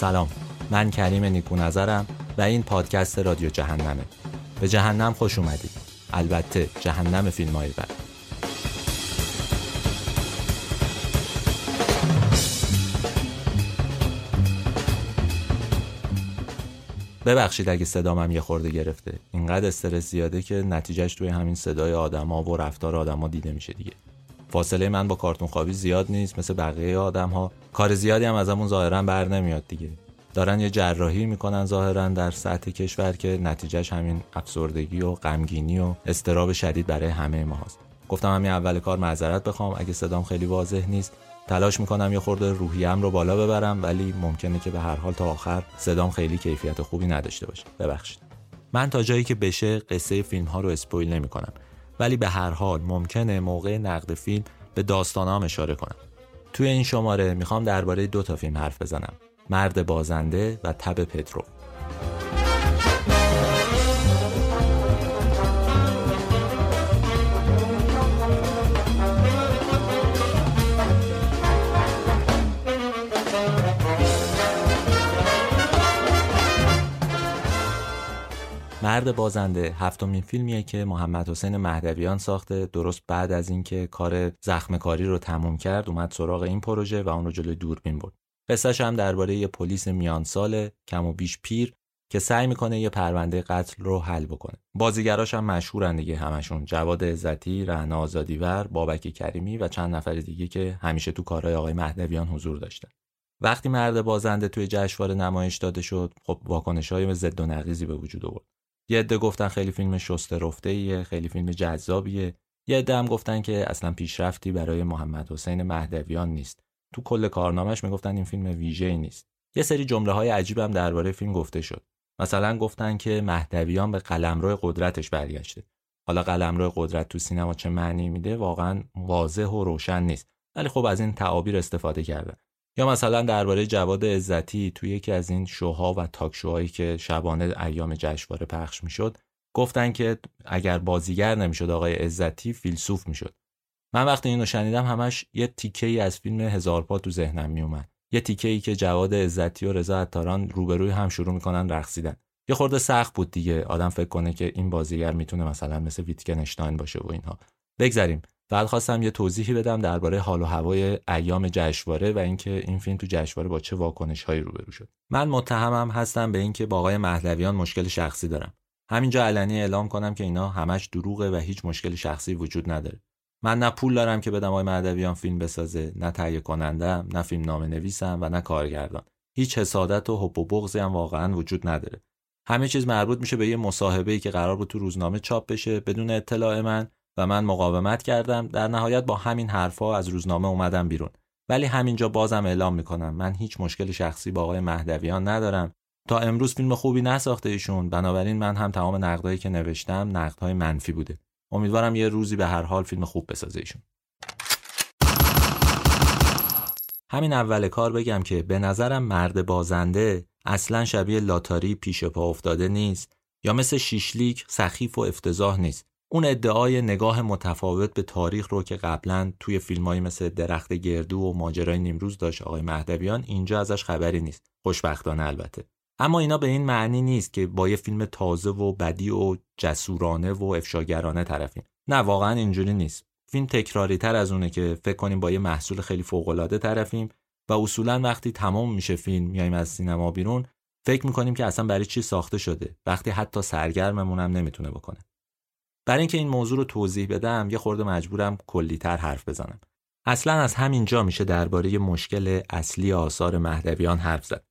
سلام. من کریم نیکو نظرم و این پادکست رادیو جهنمه. به جهنم خوش اومدید. البته جهنم فیلم های بد ببخشید اگه صدامم یه خورده گرفته. اینقدر استرس زیاده که نتیجهش توی همین صدای آدما و رفتار آدما دیده میشه دیگه. فاصله من با کارتون خوابی زیاد نیست مثل بقیه آدم ها کار زیادی هم از همون ظاهرا بر نمیاد دیگه. دارن یه جراحی می‌کنن ظاهرا در سطح کشور که نتیجهش همین افسردگی و غمگینی و استراب شدید برای همه ما هست. گفتم همین اول کار معذرت بخوام. اگه صدام خیلی واضح نیست تلاش می‌کنم یه خورده روحیم رو بالا ببرم ولی ممکنه که به هر حال تا آخر صدام خیلی کیفیت خوبی نداشته باشه. ببخشید. من تا جایی که بشه قصه فیلم ها رو اسپویل نمی‌کنم. ولی به هر حال ممکنه موقع نقد فیلم به داستانام اشاره کنم. توی این شماره می‌خوام درباره دو تا فیلم حرف بزنم. مرد بازنده و تب پترو. مرد بازنده هفتمین فیلمیه که محمد حسین مهدویان ساخته. درست بعد از اینکه کار زخم کاری رو تموم کرد اومد سراغ این پروژه و اون رو جلوی دوربین برد. قصهش هم درباره یه پلیس میان سال کم و بیش پیر که سعی می‌کنه یه پرونده قتل رو حل بکنه. بازیگراش هم مشهورن دیگه همشون. جواد عزتی رهنا آزادیور بابک کریمی و چند نفر دیگه که همیشه تو کارهای آقای مهدویان حضور داشتن. وقتی مرد بازنده توی جشنواره نمایش داده شد خب واکنش های ضد و نقیزی به وجود آورد. یه عده گفتن خیلی فیلم شسته رفته ایه خیلی فیلم جذابیه. یه عده هم گفتن که اصلا پیشرفتی برای محمد حسین مهدویان نیست. تو کل کارنامهش می‌گفتن این فیلم ویژه نیست. یه سری جمله های عجیب هم درباره فیلم گفته شد. مثلا گفتن که مهدویان به قلمرو قدرتش برگشته. حالا قلمرو قدرت تو سینما چه معنی میده؟ واقعا واضح و روشن نیست. ولی خب از این تعابیر استفاده کردن. یا مثلا درباره جواد عزتی توی یکی از این شوها و تاک شوهایی که شبانه ایام جشنواره پخش می‌شد گفتن که اگر بازیگر نمی‌شد آقای عزتی فیلسوف می‌شد. من وقتی اینو شنیدم همش یه تیکه ای از فیلم هزار پا تو ذهنم میومد یه تیکه ای که جواد عزتی و رضا عطاران روبروی هم شروع می‌کنن رقصیدن. یه خورده سخت بود دیگه. آدم فکر کنه که این بازیگر می‌تونه مثلا مثل ویتکنشتاین باشه و اینها. بگذریم. بعد خواستم یه توضیحی بدم درباره حال و هوای ایام جشنواره و اینکه این فیلم تو جشنواره با چه واکنش هایی روبرو شد. من متهمم هستم به اینکه با آقای مهدویان مشکل شخصی دارم. همینجا علنی اعلام کنم که اینا همش دروغه و هیچ مشکل شخصی وجود نداره. من نه پول دارم که بدم آقای مهدویان فیلم بسازه نه تهیه کنندم نه فیلم نامه نویسم و نه کارگردان. هیچ حسادت و حب و بغضی هم واقعا وجود نداره. همه چیز مربوط میشه به یه مصاحبه ای که قرار بود تو روزنامه چاپ بشه بدون اطلاع من. و من مقاومت کردم. در نهایت با همین حرفها از روزنامه اومدم بیرون. ولی همینجا بازم اعلام می‌کنم. من هیچ مشکل شخصی با آقای مهدویان ندارم. تا امروز فیلم خوبی نساخته ایشون. بنابراین من هم تمام نقدهایی که نوشتم نقدهای منفی بوده. امیدوارم یه روزی به هر حال فیلم خوب بسازه ایشون. همین اول کار بگم که به نظرم مرد بازنده اصلا شبیه لاتاری پیش پا افتاده نیست یا مثل شیشلیک سخیف و افتضاح نیست. اون ادعای نگاه متفاوت به تاریخ رو که قبلا توی فیلمایی مثل درخت گردو و ماجرای نیمروز داشت آقای مهدویان اینجا ازش خبری نیست. خوشبختانه البته. اما اینا به این معنی نیست که با یه فیلم تازه و بدی و جسورانه و افشاگرانه طرفیم نه واقعا اینجوری نیست. فیلم تکراری تر از اونه که فکر کنیم با یه محصول خیلی فوق العاده طرفیم و اصولا وقتی تمام میشه فیلم میایم از سینما بیرون فکر می‌کنیم که اصلا برای چی ساخته شده؟ وقتی حتی سرگرممون هم نمی‌تونه بکنه. برای اینکه این موضوع رو توضیح بدم یه خورده مجبورم کلیتر حرف بزنم. اصلا از همین جا میشه درباره مشکل اصلی آثار مهدویان حرف زد.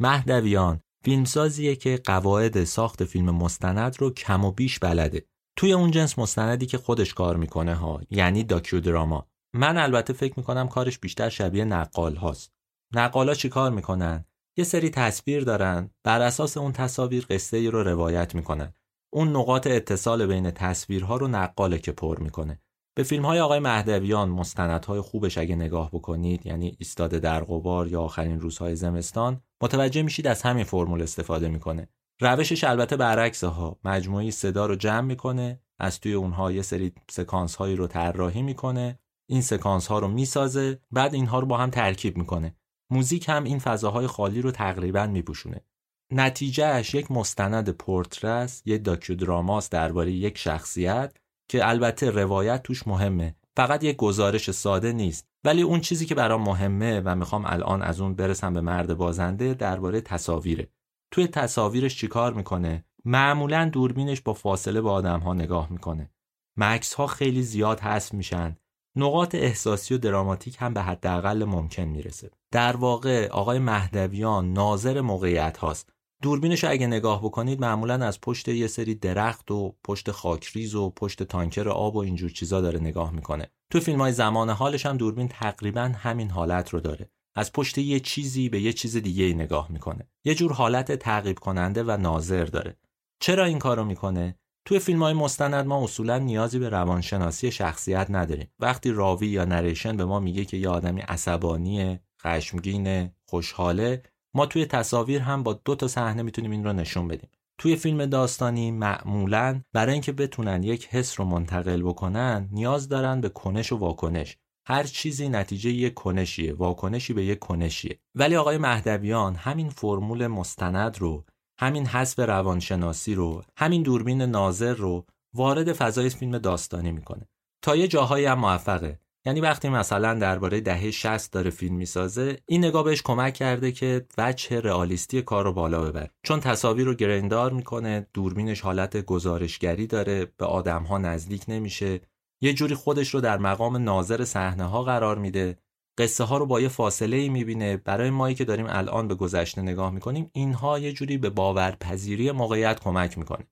مهدویان فیلمسازیه که قواعد ساخت فیلم مستند رو کم و بیش بلده. توی اون جنس مستندی که خودش کار می‌کنه ها یعنی داکیو دراما من البته فکر می‌کنم کارش بیشتر شبیه نقال هاست. نقالا چی کار می‌کنن؟ یه سری تصویر دارن بر اساس اون تصاویر قصه رو روایت می‌کنن. اون نقاط اتصال بین تصویرها رو نقاله که پر می‌کنه. به فیلم های آقای مهدویان مستندهای خوبش اگه نگاه بکنید یعنی ایستاد در قبار یا آخرین روزهای زمستان متوجه میشید از همین فرمول استفاده می‌کنه. روشش البته برعکس ها. مجموعی صدا رو جمع می‌کنه از توی اونها یه سری سکانس هایی رو طراحی می‌کنه. این سکانس ها رو می‌سازه بعد اینها رو با هم ترکیب می‌کنه. موزیک هم این فضاهای خالی رو تقریبا میپوشونه. نتیجهش یک مستند پورترس یک داکیودراماست درباره یک شخصیت که البته روایت توش مهمه. فقط یک گزارش ساده نیست. ولی اون چیزی که برام مهمه و می‌خوام الان از اون برسم به مرد بازنده درباره تصاویره. توی تصاویرش چیکار می‌کنه؟ معمولا دوربینش با فاصله به آدم ها نگاه می‌کنه. مکس ها خیلی زیاد حذف میشن. نقاط احساسی و دراماتیک هم به حداقل ممکن می‌رسه. در واقع آقای مهدویان ناظر موقعیت هاست دوربینش اگه نگاه بکنید معمولا از پشت یه سری درخت و پشت خاکریز و پشت تانکر آب و اینجور چیزا داره نگاه می‌کنه. تو فیلم های زمان حالش هم دوربین تقریبا همین حالت رو داره. از پشت یه چیزی به یه چیز دیگه ای نگاه می‌کنه. یه جور حالت تعقیب کننده و ناظر داره. چرا این کارو می‌کنه؟ توی فیلم های مستند ما اصولا نیازی به روانشناسی شخصیت نداریم. وقتی راوی یا نریشن به ما میگه که یه آدمی عصبانی خشمگین خوشحاله ما توی تصاویر هم با دو تا صحنه می‌تونیم این رو نشون بدیم. توی فیلم داستانی معمولا برای اینکه بتونن یک حس رو منتقل بکنن نیاز دارن به کنش و واکنش. هر چیزی نتیجه یک کنشیه واکنشی به یک کنشیه. ولی آقای مهدویان همین فرمول مستند رو همین حسب روانشناسی رو همین دوربین ناظر رو وارد فضای فیلم داستانی می‌کنه. تا یه جاهایی هم موفقه. یعنی وقتی مثلا درباره دهه 60 داره فیلم می‌سازه این نگاه بهش کمک کرده که وجه رئالیستی کار رو بالا ببره. چون تصاویر رو گریندار می‌کنه دوربینش حالت گزارشگری داره به آدم ها نزدیک نمیشه. یه جوری خودش رو در مقام ناظر صحنه ها قرار میده. قصه ها رو با یه فاصله ای می‌بینه. برای مایی که داریم الان به گذشته نگاه می‌کنیم اینها یه جوری به باورپذیری موقعیت کمک می‌کنه.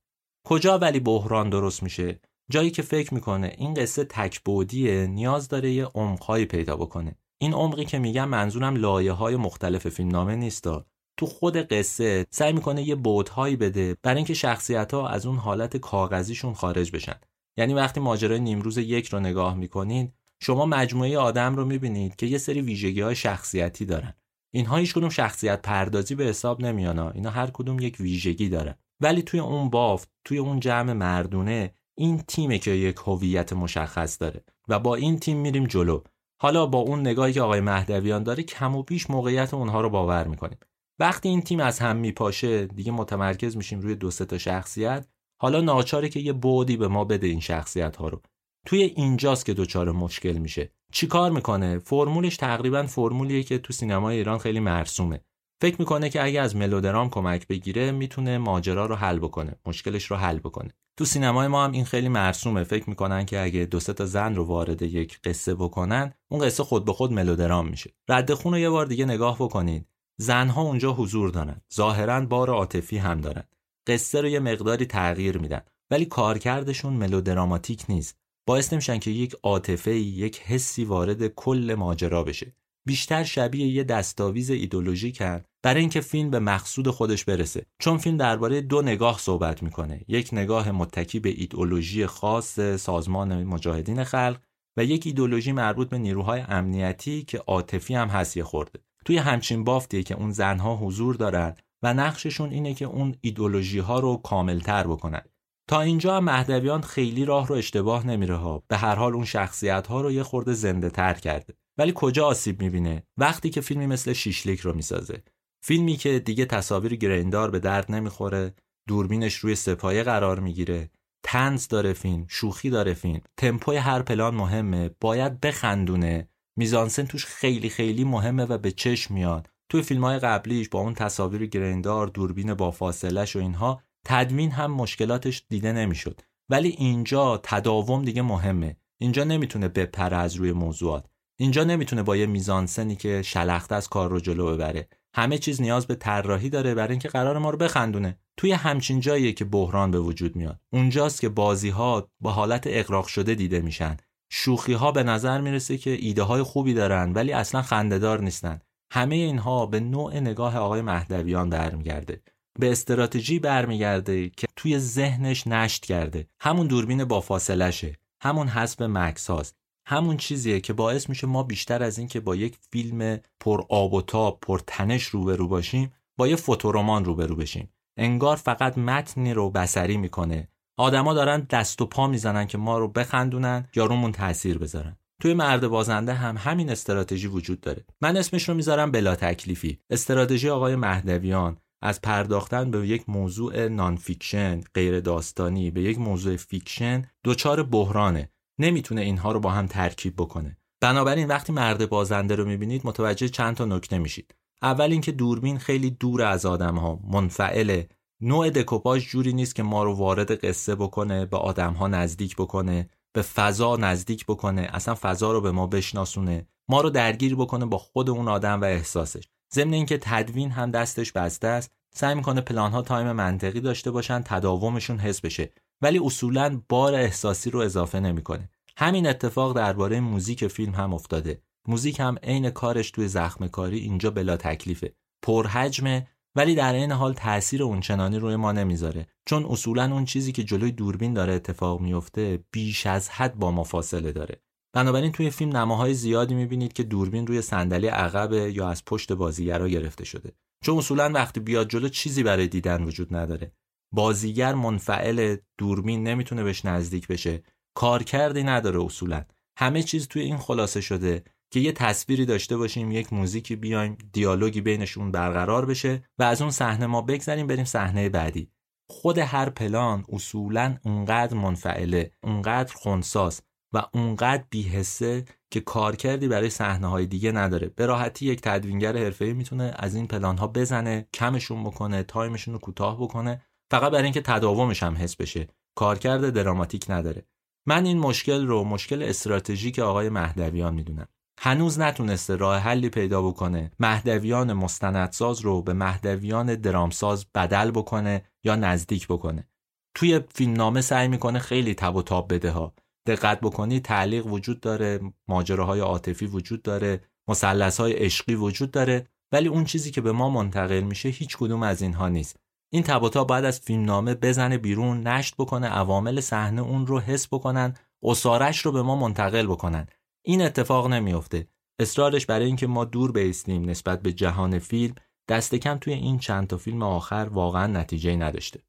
کجا ولی بحران درست میشه؟ جایی که فکر می‌کنه این قصه تکبودیه نیاز داره یه عمقهایی پیدا بکنه. این عمقی که میگم منظورم لایه های مختلف فیلمنامه نیستا تو خود قصه سعی می‌کنه یه بودهایی بده برای اینکه شخصیت ها از اون حالت کاغذیشون خارج بشن. یعنی وقتی ماجرای نیمروز یک رو نگاه می‌کنید شما مجموعه آدم رو می‌بینید که یه سری ویژگی های شخصیتی دارن. اینها هیچ کدوم شخصیت پردازی به حساب نمیان اینا هر کدوم یک ویژگی دارن. ولی توی اون بافت توی اون جمع مردونه این تیمه که یک هویت مشخص داره و با این تیم میریم جلو. حالا با اون نگاهی که آقای مهدویان داره کم و بیش موقعیت اونها رو باور می‌کنیم. وقتی این تیم از هم میپاشه دیگه متمرکز میشیم روی دو تا شخصیت. حالا ناچاره که یه بودی به ما بده این شخصیت ها رو. توی اینجاست که دچار مشکل میشه. چیکار می‌کنه؟ فرمولش تقریبا فرمولیه که تو سینمای ایران خیلی مرسومه. فکر می‌کنه که اگه از ملودرام کمک بگیره می‌تونه ماجرا رو حل بکنه. مشکلش رو حل بکنه. تو سینمای ما هم این خیلی مرسومه. فکر می‌کنن که اگه دو تا زن رو وارد یک قصه بکنن اون قصه خود به خود ملودرام میشه. رد خون رو یه بار دیگه نگاه بکنید. زنها اونجا حضور دارن. ظاهرا بار عاطفی هم دارن. قصه رو یه مقداری تغییر میدن. ولی کارکردشون ملودراماتیک نیست. باعث نمیشن که یک عاطفه یک حسی وارد کل ماجرا بشه. بیشتر شبیه یه دستاویز ایدولوژیکن برای اینکه فیلم به مقصود خودش برسه. چون فیلم درباره دو نگاه صحبت می‌کنه. یک نگاه متکی به ایدولوژی خاص سازمان مجاهدین خلق و یک ایدولوژی مربوط به نیروهای امنیتی که عاطفی هم حسیه خورده. توی همچین بافتیه که اون زنها حضور دارن و نقششون اینه که اون ایدولوژی ها رو کاملتر بکنن. تا اینجا مهدویان خیلی راه رو اشتباه نمیره ها. به هر حال اون شخصیت ها رو یه خورده زنده تر کرده. ولی کجا آسیب می‌بینه؟ وقتی که فیلمی مثل شیشلیک رو می‌سازه. فیلمی که دیگه تصاویر گریندار به درد نمی‌خوره دوربینش روی سپایه قرار می‌گیره. تنز داره فیلم شوخی داره فیلم. تمپوی هر پلان مهمه باید بخندونه. میزانسن توش خیلی خیلی مهمه و به چشم میاد. توی فیلم های قبلیش با اون تصاویر گریندار دوربین با فاصلش و اینها تدوین هم مشکلاتش دیده نمی‌شد. ولی اینجا تداوم دیگه مهمه. اینجا نمی‌تونه بپره از روی موضوعات. اینجا نمی‌تونه با یه میزانسنی که شلخته از کار رو جلو ببره. همه چیز نیاز به طراحی داره برای اینکه قرار ما رو بخندونه. توی همچین جاییه که بحران به وجود میاد. اونجاست که بازی ها با حالت اقراق شده دیده میشن. شوخی ها به نظر می‌رسه که ایده های خوبی دارن ولی اصلا خندهدار نیستن. همه اینها به نوع نگاه آقای مهدویان برمیگرده. به استراتژی برمیگرده که توی ذهنش نشت کرده. همون دوربین با فاصلشه همون حسب مکس هاست. همون چیزیه که باعث میشه ما بیشتر از این که با یک فیلم پر آب و تاب پر تنش روبرو باشیم با یه فوتورمان روبرو بشیم. انگار فقط متنی رو بصری می‌کنه. آدما دارن دست و پا می‌زنن که ما رو بخندونن یا رومون تاثیر بذارن. توی مرد بازنده هم همین استراتژی وجود داره. من اسمش رو می‌ذارم بلا تکلیفی. استراتژی آقای مهدویان. از پرداختن به یک موضوع non-fiction غیر داستانی به یک موضوع fiction دچار بحرانه. نمی‌تونه اینها رو با هم ترکیب بکنه. بنابراین وقتی مرد بازنده رو می‌بینید متوجه چند تا نکته میشید. اول اینکه دوربین خیلی دور از آدم ها منفعله نوع دکوپاژ جوری نیست که ما رو وارد قصه بکنه به آدم ها نزدیک بکنه به فضا نزدیک بکنه. اصلا فضا رو به ما بشناسونه. ما رو درگیر بکنه با خود اون آدم و احساسش. ضمن اینکه تدوین هم دستش بسته است. سعی می‌کنه پلان ها تایم منطقی داشته باشن تداومشون حس بشه. ولی اصولا بار احساسی رو اضافه نمی‌کنه. همین اتفاق درباره موزیک فیلم هم افتاده. موزیک هم عین کارش توی زخم کاری اینجا بلا تکلیفه. پرحجمه ولی در این حال تاثیر اونچنانی روی ما نمی‌ذاره. چون اصولا اون چیزی که جلوی دوربین داره اتفاق میفته بیش از حد با ما فاصله داره. بنابراین توی فیلم نماهای زیادی می‌بینید که دوربین روی صندلی عقب یا از پشت بازیگرا گرفته شده. چون اصولا وقتی بیاد جلو چیزی برای دیدن وجود نداره. بازیگر منفعل دوربین نمی‌تونه بهش نزدیک بشه. کارکردی نداره اصولا. همه چیز توی این خلاصه شده که یه تصویری داشته باشیم یک موزیکی بیایم دیالوگی بینشون برقرار بشه و از اون صحنه ما بگذریم بریم صحنه بعدی. خود هر پلان اصولا اونقدر منفعله اونقدر خونساز و اونقدر بیحسه که کارکردی برای صحنه های دیگه نداره. به راحتی یک تدوینگر حرفه‌ای می‌تونه از این پلان ها بزنه کمشون بکنه تایمشون رو کوتاه بکنه فقط برای اینکه تداومش هم حس بشه. کارکرد دراماتیک نداره. من این مشکل رو مشکل استراتژیک آقای مهدویان می‌دونم. هنوز نتونسته راه حلی پیدا بکنه. مهدویان مستندساز رو به مهدویان درامساز بدل بکنه یا نزدیک بکنه. توی فیلمنامه سعی می‌کنه خیلی تب و تاب بده ها. دقت بکنی تعلیق وجود داره ماجراهای عاطفی وجود داره مثلث عشقی وجود داره ولی اون چیزی که به ما منتقل میشه هیچ کدوم از اینها نیست. این تباتا باید از فیلمنامه بزنه بیرون نشت بکنه عوامل صحنه اون رو حس بکنن اسارش رو به ما منتقل بکنن. این اتفاق نمیافته. اصرارش برای اینکه ما دور بیستیم نسبت به جهان فیلم دست کم توی این چند تا فیلم آخر واقعا نتیجه نداشته.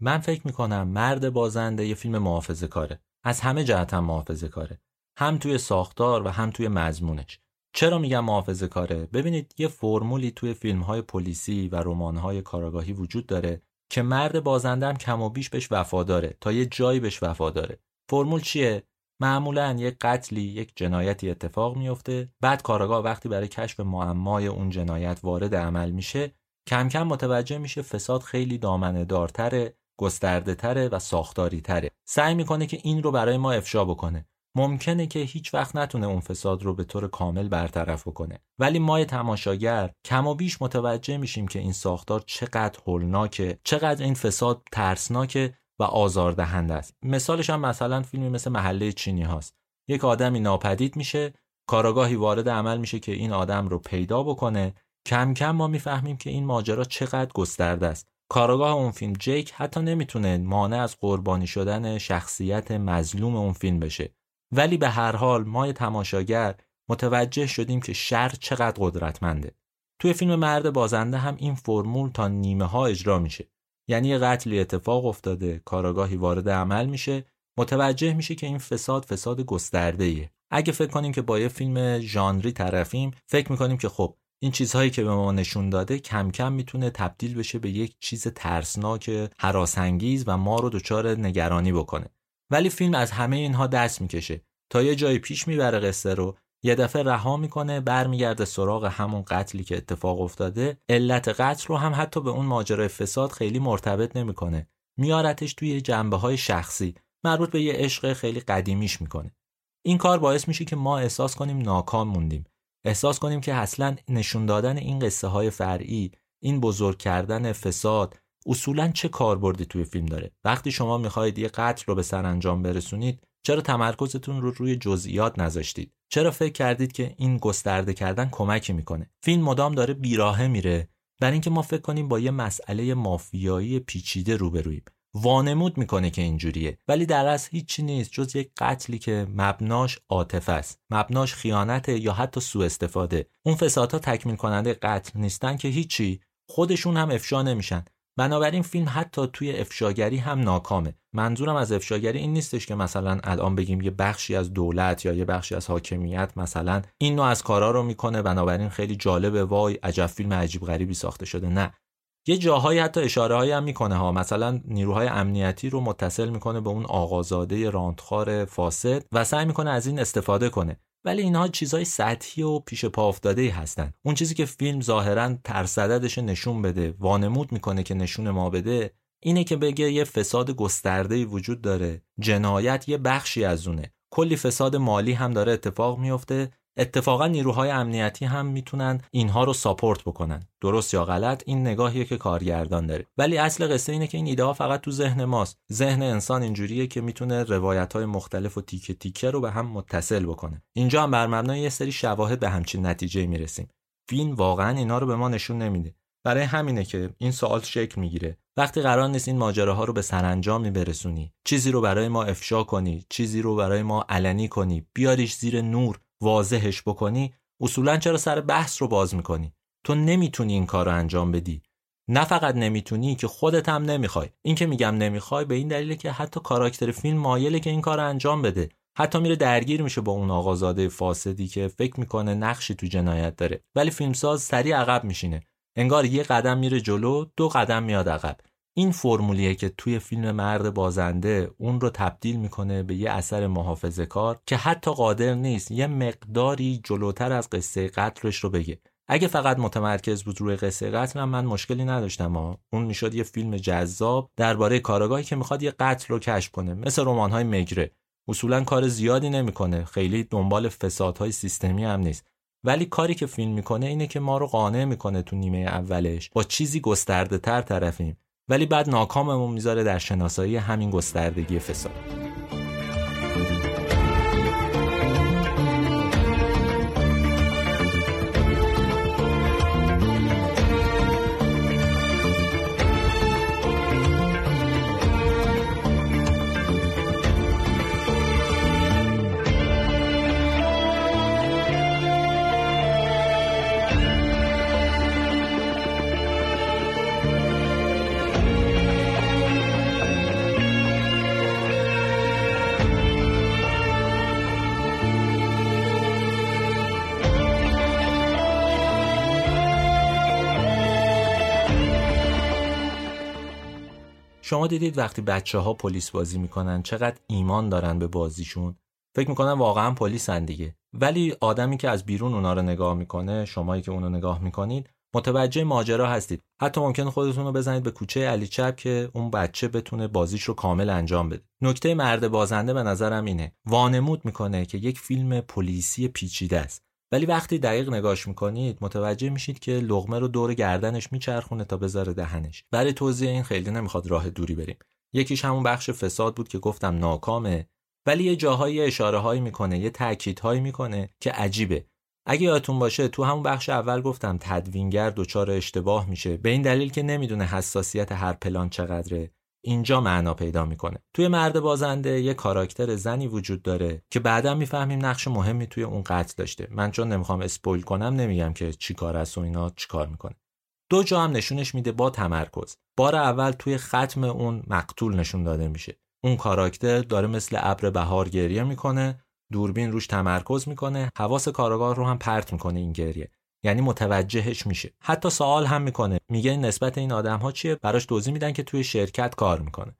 من فکر می‌کنم مرد بازنده یه فیلم محافظه کاره از همه جهت هم محافظه کاره هم توی ساختار و هم توی مضمونش. چرا میگم محافظه کاره؟ ببینید یه فرمولی توی فیلم های پلیسی و رمان های کاراگاهی وجود داره که مرد بازندم کم و بیش بهش وفاداره تا یه جایی بهش وفاداره. فرمول چیه؟ معمولا یک قتلی یک جنایتی اتفاق میفته بعد کاراگاه وقتی برای کشف معمای اون جنایت وارد عمل میشه کم کم متوجه میشه فساد خیلی دامنه دارتره گسترده تره و ساختاری تره سعی می‌کنه که این رو برای ما افشا بکنه. ممکنه که هیچ وقت نتونه اون فساد رو به طور کامل برطرف بکنه. ولی ما تماشاگر کم و بیش متوجه میشیم که این ساختار چقدر هولناکه چقدر این فساد ترسناکه و آزاردهنده است. مثالش هم مثلا فیلمی مثل محله چینی هاست. یک آدمی ناپدید میشه کاراگاهی وارد عمل میشه که این آدم رو پیدا بکنه. کم کم ما می‌فهمیم که این ماجرا چقدر گسترده است. کاراگاه اون فیلم جیک حتی نمی‌تونه مانع از قربانی شدن شخصیت مظلوم اون فیلم بشه. ولی به هر حال ما تماشاگر متوجه شدیم که شر چقدر قدرتمنده. توی فیلم مرد بازنده هم این فرمول تا نیمه ها اجرا میشه. یعنی قتلی اتفاق افتاده کاراگاهی وارد عمل میشه. متوجه میشه که این فساد فساد گسترده ایه. اگه فکر کنیم که با یه فیلم ژانری طرفیم فکر می‌کنیم که خب این چیزهایی که به ما نشون داده کم کم می‌تونه تبدیل بشه به یک چیز ترسناک حراسانگیز و ما رو دچار نگرانی بکنه. ولی فیلم از همه اینها دست می‌کشه. تا یه جایی پیش می‌بره قصه رو یه دفعه رها می‌کنه برمیگرده سراغ همون قتلی که اتفاق افتاده. علت قتل رو هم حتی به اون ماجرای فساد خیلی مرتبط نمی‌کنه. میارتش توی جنبه های شخصی مربوط به یه عشق خیلی قدیمیش می‌کنه. این کار باعث میشه که ما احساس کنیم ناکام موندیم. احساس کنیم که اصلا نشون دادن این قصه های فرعی این بزرگ کردن فساد اصولا چه کاربردی توی فیلم داره؟ وقتی شما می‌خواهید یه قتل رو به سرانجام برسونید چرا تمرکزتون رو روی جزئیات نذاشتید؟ چرا فکر کردید که این گسترده کردن کمکی می‌کنه؟ فیلم مدام داره بیراهه میره. برای اینکه ما فکر کنیم با یه مسئله مافیایی پیچیده روبرویم وانمود می‌کنه که اینجوریه. ولی در اصل هیچی نیست جز یک قتلی که مبناش عاطفه است. مبناش خیانت یا حتی سوء استفاده. اون فسادها تکمیل کننده قتل نیستن که هیچی. خودشون هم افشا نمیشن. بنابراین فیلم حتی توی افشاگری هم ناکامه. منظورم از افشاگری این نیستش که مثلا الان بگیم یه بخشی از دولت یا یه بخشی از حاکمیت مثلا این نوع از کارا رو می‌کنه بنابراین خیلی جالبه وای عجب فیلم عجیب غریبی ساخته شده. نه. یه جاهایی حتی اشاره هایی هم می‌کنه ها. مثلا نیروهای امنیتی رو متصل می‌کنه به اون آقازاده راندخار فاسد و سعی می‌کنه از این استفاده کنه. ولی اینها چیزای سطحی و پیش پا افتاده هستن. اون چیزی که فیلم ظاهرا ترصددش نشون بده وانمود می‌کنه که نشون ما بده اینه که بگه یه فساد گسترده وجود داره. جنایت یه بخشی از اونه. کلی فساد مالی هم داره اتفاق میفته اتفاقا نیروهای امنیتی هم می‌تونن اینها رو ساپورت بکنن. درست یا غلط این نگاهیه که کارگردان داره. ولی اصل قصه اینه که این ایده ها فقط تو ذهن ماست. ذهن انسان اینجوریه که می‌تونه روایت های مختلف و تیکه تیکه رو به هم متصل بکنه. اینجا هم بر مبنای یه سری شواهد به همچین نتیجه می‌رسیم. فیلم واقعا اینا رو به ما نشون نمیده. برای همینه که این سوال شکل می‌گیره. وقتی قرار نیست این ماجراها رو به سرانجامی برسونی. چیزی رو برای ما افشا کنی. چیزی رو برای ما علنی کنی. بیاریش زیر نور. واضحش بکنی اصولا چرا سر بحث رو باز می‌کنی؟ تو نمی‌تونی این کار رو انجام بدی. نه فقط نمی‌تونی که خودت هم نمی‌خوای. این که میگم نمی‌خوای به این دلیله که حتی کاراکتر فیلم مایله که این کار رو انجام بده. حتی میره درگیر میشه با اون آقازاده فاسدی که فکر می‌کنه نقشی تو جنایت داره. ولی فیلمساز سریع عقب میشینه. انگار یه قدم میره جلو دو قدم میاد عقب. این فرمولیه که توی فیلم مرد بازنده اون رو تبدیل می‌کنه به یه اثر محافظه کار که حتی قادر نیست یه مقداری جلوتر از قصه قتلش رو بگه. اگه فقط متمرکز بود روی قصه قتل من مشکلی نداشتم ها اون می‌شد یه فیلم جذاب درباره کارگاهی که می‌خواد یه قتل رو کشف کنه مثل رمان‌های مگره. اصولا کار زیادی نمی‌کنه خیلی دنبال فسادهای سیستمی هم نیست. ولی کاری که فیلم می‌کنه اینه که ما رو قانع می‌کنه تو نیمه اولش با چیزی گسترده تر طرفیم. ولی بعد ناکاممون می‌ذاره در شناسایی همین گستردگی فساد. شما دیدید وقتی بچه ها پلیس بازی می‌کنن چقدر ایمان دارن به بازیشون؟ فکر می‌کنن واقعا پلیسن دیگه. ولی آدمی که از بیرون اونا رو نگاه می‌کنه شمایی که اونو نگاه می‌کنید متوجه ماجرا هستید. حتی ممکن خودتون رو بزنید به کوچه علی چپ که اون بچه بتونه بازیش رو کامل انجام بده. نکته مرد بازنده به نظرم اینه. وانمود می‌کنه که یک فیلم پلیسی پیچیده است. ولی وقتی دقیق نگاش می‌کنید متوجه میشید که لغمه رو دور گردنش میچرخونه تا بذاره دهنش. برای توضیح این خیلی نمی‌خواد راه دوری بریم. یکیش همون بخش فساد بود که گفتم ناکامه. ولی یه جاهایی اشاره هایی می‌کنه یه تاکیدهایی می‌کنه که عجیبه. اگه یادتون باشه تو همون بخش اول گفتم تدوینگر دچار اشتباه میشه. به این دلیل که نمی‌دونه حساسیت هر پلان چقدره. اینجا معنا پیدا می‌کنه. توی مرد بازنده یه کاراکتر زنی وجود داره که بعدا می‌فهمیم نقش مهمی توی اون قتل داشته. من چون نمی‌خوام اسپویل کنم نمیگم که چی کار است و اینا چی کار می‌کنه. دو جا هم نشونش میده با تمرکز. بار اول توی ختم اون مقتول نشون داده میشه. اون کاراکتر داره مثل ابر بهار گریه می‌کنه دوربین روش تمرکز می‌کنه حواس کارگاه رو هم پرت می‌کنه این گریه. یعنی متوجهش میشه. حتی سوال هم می‌کنه. میگه نسبت این آدم ها چیه؟ براش توضیح میدن که توی شرکت کار می‌کنه.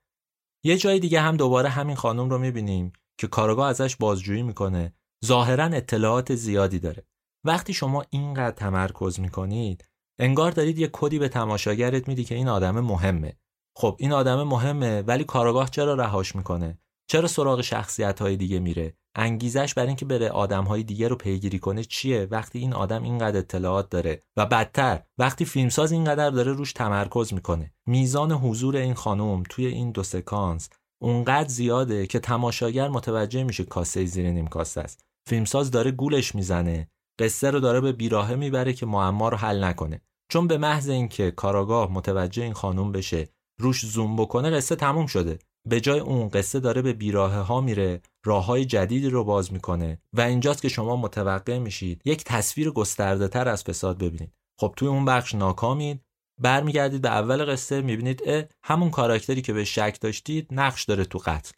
یه جای دیگه هم دوباره همین خانم رو می‌بینیم که کارگاه ازش بازجویی می‌کنه. ظاهرا اطلاعات زیادی داره. وقتی شما اینقدر تمرکز می‌کنید انگار دارید یه کدی به تماشاگرت میدی که این آدم مهمه. خب این آدم مهمه ولی کارگاه چرا رهاش می‌کنه؟ چرا سراغ شخصیت های دیگه میره؟ انگیزش برای اینکه بره آدم های دیگه رو پیگیری کنه چیه؟ وقتی این آدم اینقدر اطلاعات داره و بدتر وقتی فیلمساز اینقدر داره روش تمرکز می‌کنه. میزان حضور این خانم توی این دو سکانس اونقدر زیاده که تماشاگر متوجه میشه کاسه زیر نیم کاسه است. فیلمساز داره گولش می‌زنه قصه رو داره به بیراهه می‌بره که معما رو حل نکنه. چون به محض اینکه کاراگاه متوجه این خانم بشه روش زوم بکنه قصه تموم شده. به جای اون قصه داره به بیراه ها میره راه های جدیدی رو باز می‌کنه و اینجاست که شما متوقع میشید یک تصویر گسترده تر از فساد ببینید. خب توی اون بخش ناکامید برمیگردید به اول قصه می‌بینید اه همون کاراکتری که به شک داشتید نقش داره تو قتل.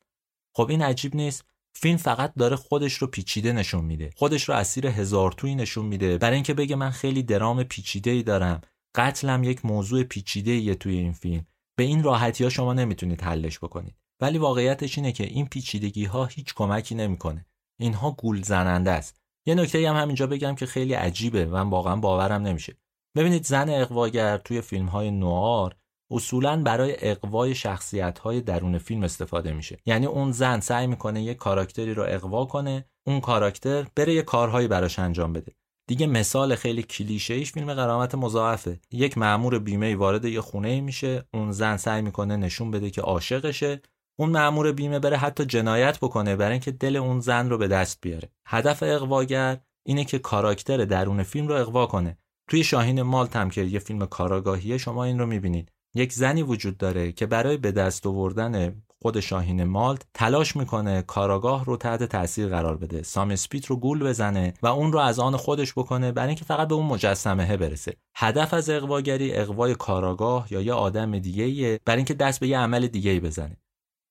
خب این عجیب نیست. فیلم فقط داره خودش رو پیچیده نشون میده. خودش رو اسیر هزار توی نشون میده. برای اینکه بگه من خیلی درام پیچیده ای دارم قتلم یک موضوع پیچیده توی این فیلم. به این راحتی ها شما نمی‌تونید حلش بکنید. ولی واقعیتش اینه که این پیچیدگی ها هیچ کمکی نمی‌کنه. اینها گول زننده است. یه نکته هم همینجا بگم که خیلی عجیبه. و واقعا باورم نمیشه. ببینید زن اقواگر توی فیلم های نوار اصولا برای اقوای شخصیت های درون فیلم استفاده میشه. یعنی اون زن سعی می‌کنه یه کاراکتری رو اقوا کنه اون کاراکتر بره یه کارهایی براش انجام بده. دیگه مثال خیلی کلیشه ایش فیلم قرامت مضاعفه. یک مأمور بیمه وارد یه خونه میشه اون زن سعی می‌کنه نشون بده که عاشقشه. اون مأمور بیمه بره حتی جنایت بکنه برای اینکه دل اون زن رو به دست بیاره. هدف اقواگر اینه که کاراکتر درون فیلم رو اقوا کنه. توی شاهین مالت هم که یه فیلم کاراگاهیه شما این رو می‌بینید. یک زنی وجود داره که برای به دست آوردن خود شاهین مالت تلاش می‌کنه کاراگاه رو تحت تاثیر قرار بده. سام اسپیت رو گول بزنه و اون رو از آن خودش بکنه برای اینکه فقط به اون مجسمه برسه. هدف از اقواگری اقوای کاراگاه یا یه آدم دیگه برای اینکه دست به یه عمل دیگه بزنه.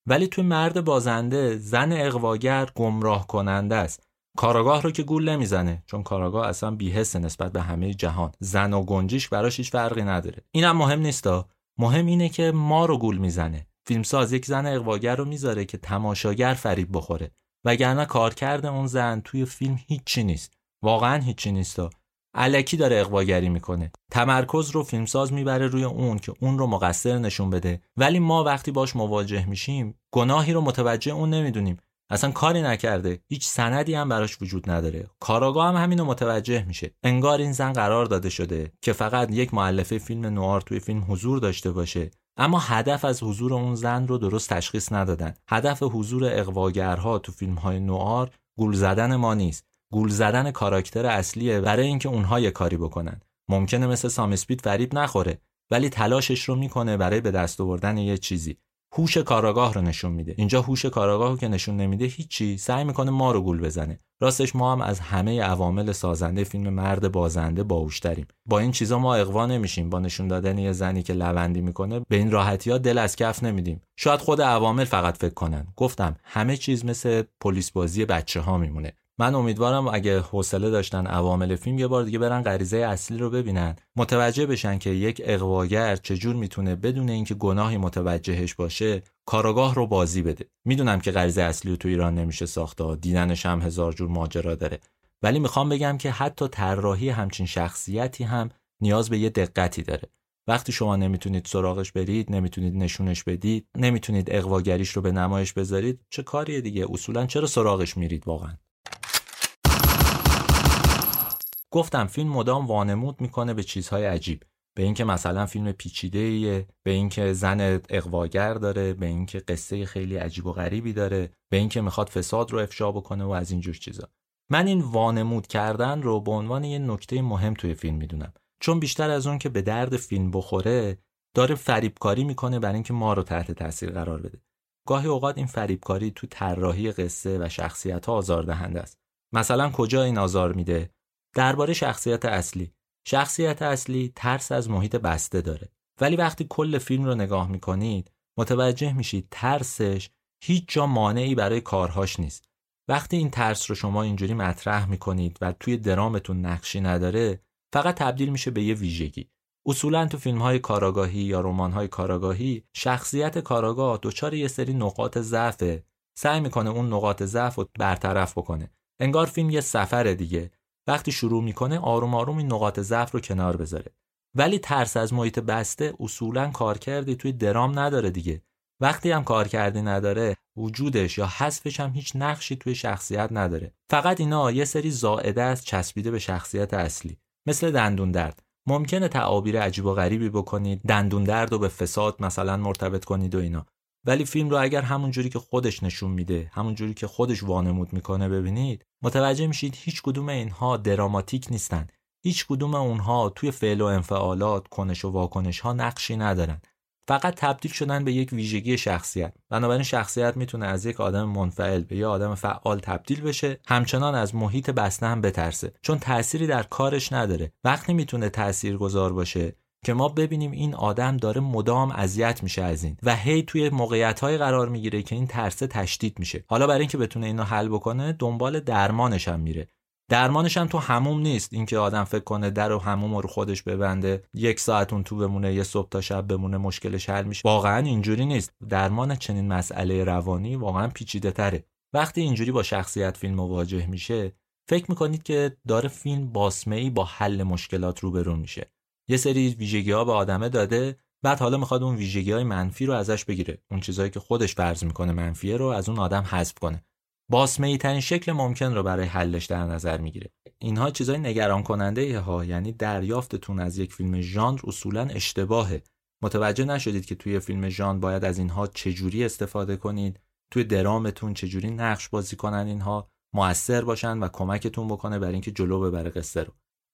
ولی توی مرد بازنده زن اقواگر گمراه کننده است. کاراگاه رو که گول نمی‌زنه چون کاراگاه اصلا بیهسته نسبت به همه جهان. زن و گنجیش براش هیچ فرقی نداره. اینم مهم نیستا مهم اینه که ما رو گول می‌زنه. فیلمساز یک زن اقواگر رو می‌ذاره که تماشاگر فریب بخوره. وگرنه کارکرد اون زن توی فیلم هیچی نیست. واقعا هیچی نیستا علکی داره اقواگری می‌کنه. تمرکز رو فیلمساز می‌بره روی اون که اون رو مقصر نشون بده. ولی ما وقتی باش مواجه میشیم گناهی رو متوجه اون نمی‌دونیم. اصلا کاری نکرده. هیچ سندی هم براش وجود نداره. کاراگاه هم همینو متوجه میشه. انگار این زن قرار داده شده که فقط یک معلفه فیلم نوار توی فیلم حضور داشته باشه. اما هدف از حضور اون زن رو درست تشخیص ندادن. هدف حضور اقواگرها تو فیلم های نوار گول زدن ما نیست. گول زدن کاراکتر اصلیه برای اینکه اونها یه کاری بکنن. ممکنه مثل سام اسپید فریب نخوره ولی تلاشش رو می‌کنه برای به دست آوردن یه چیزی. هوش کاراگاه رو نشون میده. اینجا هوش کاراگاه رو که نشون نمیده هیچی. سعی می‌کنه ما رو گول بزنه. راستش ما هم از همه عوامل سازنده فیلم مرد بازنده باهوشتریم. با این چیزا ما اقوا نمیشیم. با نشون دادن یه زنی که لوندی می‌کنه به این راحتی ها دل از کف نمیدیم. شاید خود عوامل فقط فکر کنن. گفتم همه چیز مثل پلیس بازی بچه ها میمونه. من امیدوارم اگه حوصله داشتن عوامل فیلم یه بار دیگه برن غریزه اصلی رو ببینن. متوجه بشن که یک اقواگر چجور می‌تونه بدون اینکه گناهی متوجهش باشه کاراگاه رو بازی بده. می‌دونم که غریزه اصلی رو تو ایران نمیشه ساخته دیدنش هم هزار جور ماجرا داره. ولی می‌خوام بگم که حتی طراحی همچین شخصیتی هم نیاز به یه دقتی داره. وقتی شما نمی‌تونید سراغش برید نمی‌تونید نشونش بدید نمی‌تونید اقواگریش رو به نمایش بذارید چه کاریه دیگه؟ اصولا چرا سراغش میرید واقعا؟ گفتم فیلم مدام وانمود می‌کنه به چیزهای عجیب. به اینکه مثلا فیلم پیچیده ایه به اینکه زن اقواگر داره به اینکه قصه خیلی عجیب و غریبی داره به اینکه می‌خواد فساد رو افشا بکنه و از این جور چیزا. من این وانمود کردن رو به عنوان یه نکته مهم توی فیلم می‌دونم. چون بیشتر از اون که به درد فیلم بخوره داره فریبکاری می‌کنه برای اینکه ما رو تحت تاثیر قرار بده. گاهی اوقات این فریبکاری تو طراحی قصه و شخصیت ها آزاردهنده است. مثلا کجا این آزار میده؟ درباره شخصیت اصلی. شخصیت اصلی ترس از محیط بسته داره. ولی وقتی کل فیلم رو نگاه می‌کنید متوجه میشید ترسش هیچ جا مانعی برای کارهاش نیست. وقتی این ترس رو شما اینجوری مطرح می‌کنید و توی درامتون نقشی نداره فقط تبدیل میشه به یه ویژگی. اصولا تو فیلم های کاراگاهی یا رمان های کاراگاهی شخصیت کاراگاه دچار یه سری نقاط ضعفه. سعی می‌کنه اون نقاط ضعف رو برطرف بکنه. انگار فیلم یه سفر دیگه. وقتی شروع می‌کنه آروم آروم این نقاط ضعف رو کنار بذاره. ولی ترس از محیط بسته اصولا کار کردی توی درام نداره دیگه. وقتی هم کار کردی نداره وجودش یا حذفش هم هیچ نقشی توی شخصیت نداره. فقط اینا یه سری زائده است چسبیده به شخصیت اصلی. مثل دندون درد. ممکنه تعابیر عجیب و غریبی بکنید دندون درد رو به فساد مثلا مرتبط کنید و اینا. ولی فیلم رو اگر همون جوری که خودش نشون میده همون جوری که خودش وانمود می‌کنه ببینید متوجه میشید هیچ کدوم اینها دراماتیک نیستن. هیچ کدوم اونها توی فعل و انفعالات کنش و واکنش ها نقشی ندارن. فقط تبدیل شدن به یک ویژگی شخصیت. بنابراین شخصیت می‌تونه از یک آدم منفعل به یک آدم فعال تبدیل بشه همچنان از محیط بسته هم بترسه. چون تأثیری در کارش نداره. وقتی می‌تونه تأثیر گذار باشه که ما ببینیم این آدم داره مدام اذیت میشه از این و هی توی موقعیت های قرار می‌گیره که این ترسه تشدید میشه. حالا برای اینکه بتونه اینو حل بکنه دنبال درمانش هم میره. درمانش هم تو هموم نیست. اینکه آدم فکر کنه در و هموم رو خودش ببنده یک ساعت اون تو بمونه یه صبح تا شب بمونه مشکلش حل میشه. واقعا اینجوری نیست. درمان چنین مسئله روانی واقعا پیچیده تره. وقتی اینجوری با شخصیت فیلم مواجه میشه فکر می‌کنید که داره فیلم باسمه با حل مشکلات روبرو میشه. یه سری ویژگی ها به آدمه داده بعد حالا می‌خواد اون ویژگی های منفی رو ازش بگیره. اون چیزهایی که خودش فرض می‌کنه منفیه رو از اون آدم حذف کنه. باسمه ترین شکل ممکن رو برای حلش در نظر می‌گیره. اینها چیزای نگران کننده ها یعنی دریافتتون از یک فیلم ژانر اصولا اشتباهه. متوجه نشدید که توی فیلم ژانر باید از اینها چجوری استفاده کنید؟ توی درامتون چجوری نقش بازی کنن اینها؟ موثر باشن و کمکتون بکنه برای اینکه جلو ببره قصه رو.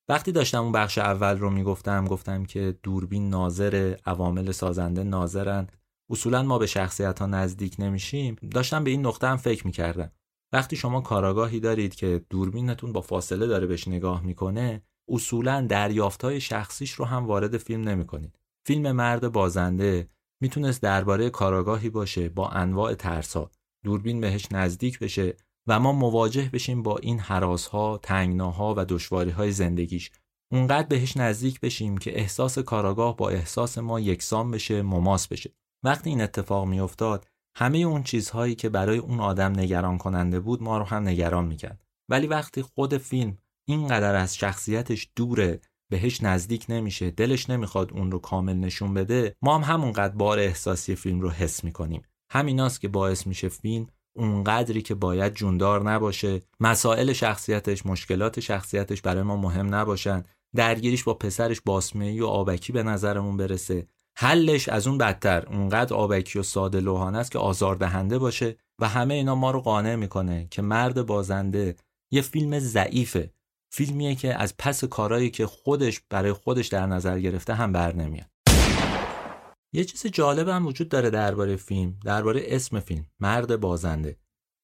وقتی داشتم اون بخش اول رو می‌گفتم گفتم که دوربین ناظر عوامل سازنده ناظرن. اصولا ما به شخصیت ها نزدیک نمیشیم. داشتم به این نقطه هم فکر می‌کردم. وقتی شما کاراگاهی دارید که دوربینتون با فاصله داره بهش نگاه می‌کنه اصولا دریافت های شخصیش رو هم وارد فیلم نمی‌کنید. فیلم مرد بازنده می‌تونست درباره کاراگاهی باشه با انواع ترسا دوربین بهش نزدیک بشه. و ما مواجه بشیم با این حراسها، تنگناها و دشواریهای زندگیش. اونقدر بهش نزدیک بشیم که احساس کاراگاه با احساس ما یکسان بشه مماس بشه. وقتی این اتفاق میافتاد همه اون چیزهایی که برای اون آدم نگران کننده بود ما رو هم نگران می‌کرد. ولی وقتی خود فیلم اینقدر از شخصیتش دوره بهش نزدیک نمیشه دلش نمی‌خواد اون رو کامل نشون بده ما هم همونقدر بار احساسی فیلم رو حس می‌کنیم. همیناست که باعث میشه فیلم اونقدری که باید جوندار نباشه. مسائل شخصیتش مشکلات شخصیتش برای ما مهم نباشن. درگیریش با پسرش باسمهی و آبکی به نظرمون برسه. حلش از اون بدتر. اونقدر آبکی و ساده لوحانه است که آزاردهنده باشه و همه اینا ما رو قانع می‌کنه که مرد بازنده یه فیلم ضعیفه. فیلمیه که از پس کارایی که خودش برای خودش در نظر گرفته هم بر نمیاد. یه چیز جالب هم وجود داره درباره فیلم درباره اسم فیلم. مرد بازنده.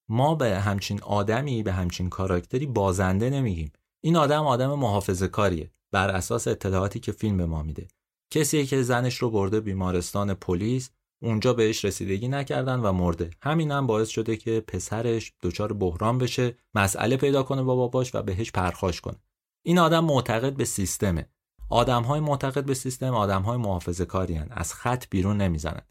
ما به همچین آدمی به همچین کاراکتری بازنده نمیگیم. این آدم آدم محافظه کاریه بر اساس اطلاعاتی که فیلم به ما میده. کسی که زنش رو برده بیمارستان پلیس اونجا بهش رسیدگی نکردن و مرده. همین هم باعث شده که پسرش دچار بحران بشه مسئله پیدا کنه با باباش و بهش پرخاش کنه. این آدم معتقد به سیستمه. آدم های معتقد به سیستم آدم های محافظه کاری از خط بیرون نمی‌زنن.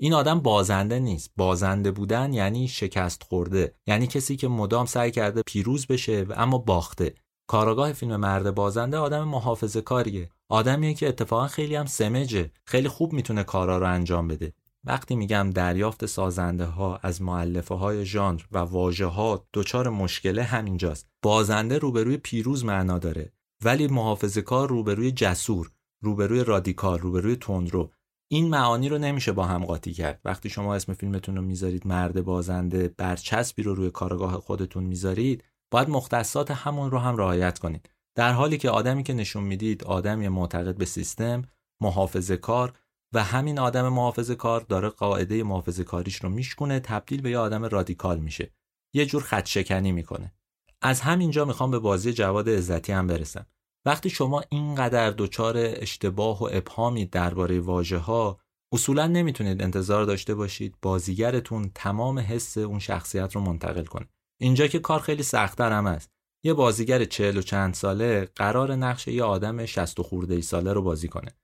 این آدم بازنده نیست. بازنده بودن یعنی شکست خورده. یعنی کسی که مدام سعی کرده پیروز بشه و اما باخته. کاراگاه فیلم مرد بازنده آدم محافظه کاریه. آدمیه که اتفاقا خیلی هم سمجه. خیلی خوب می‌تونه کارا رو انجام بده. وقتی میگم دریافت سازنده ها از معلفه های ژانر و واژه ها دچار مشکله همینجاست. بازنده روبروی پیروز معنا داره. ولی محافظه کار روبروی جسور روبروی رادیکال روبروی تندرو این معانی رو نمیشه با هم قاطی کرد. وقتی شما اسم فیلمتون رو می‌ذارید مرد بازنده برچسبی رو روی کارگاه خودتون می‌ذارید باید مختصات همون رو هم رعایت کنید. در حالی که آدمی که نشون می‌دید آدمی معتقد به سیستم محافظه کار و همین آدم محافظه کار داره قاعده محافظه کاریش رو میشکونه تبدیل به یه آدم رادیکال میشه. یه جور خط شکنی می‌کنه. از همینجا می‌خوام به بازی جواد عزتی هم برسم. وقتی شما اینقدر دچار اشتباه و ابهامی درباره واژه ها اصولا نمی‌تونید انتظار داشته باشید بازیگرتون تمام حس اون شخصیت رو منتقل کنه. اینجا که کار خیلی سختتر هم است. یه بازیگر چهل و چند ساله قرار نقش یه آدم شست و خورده ای ساله رو بازی کنه.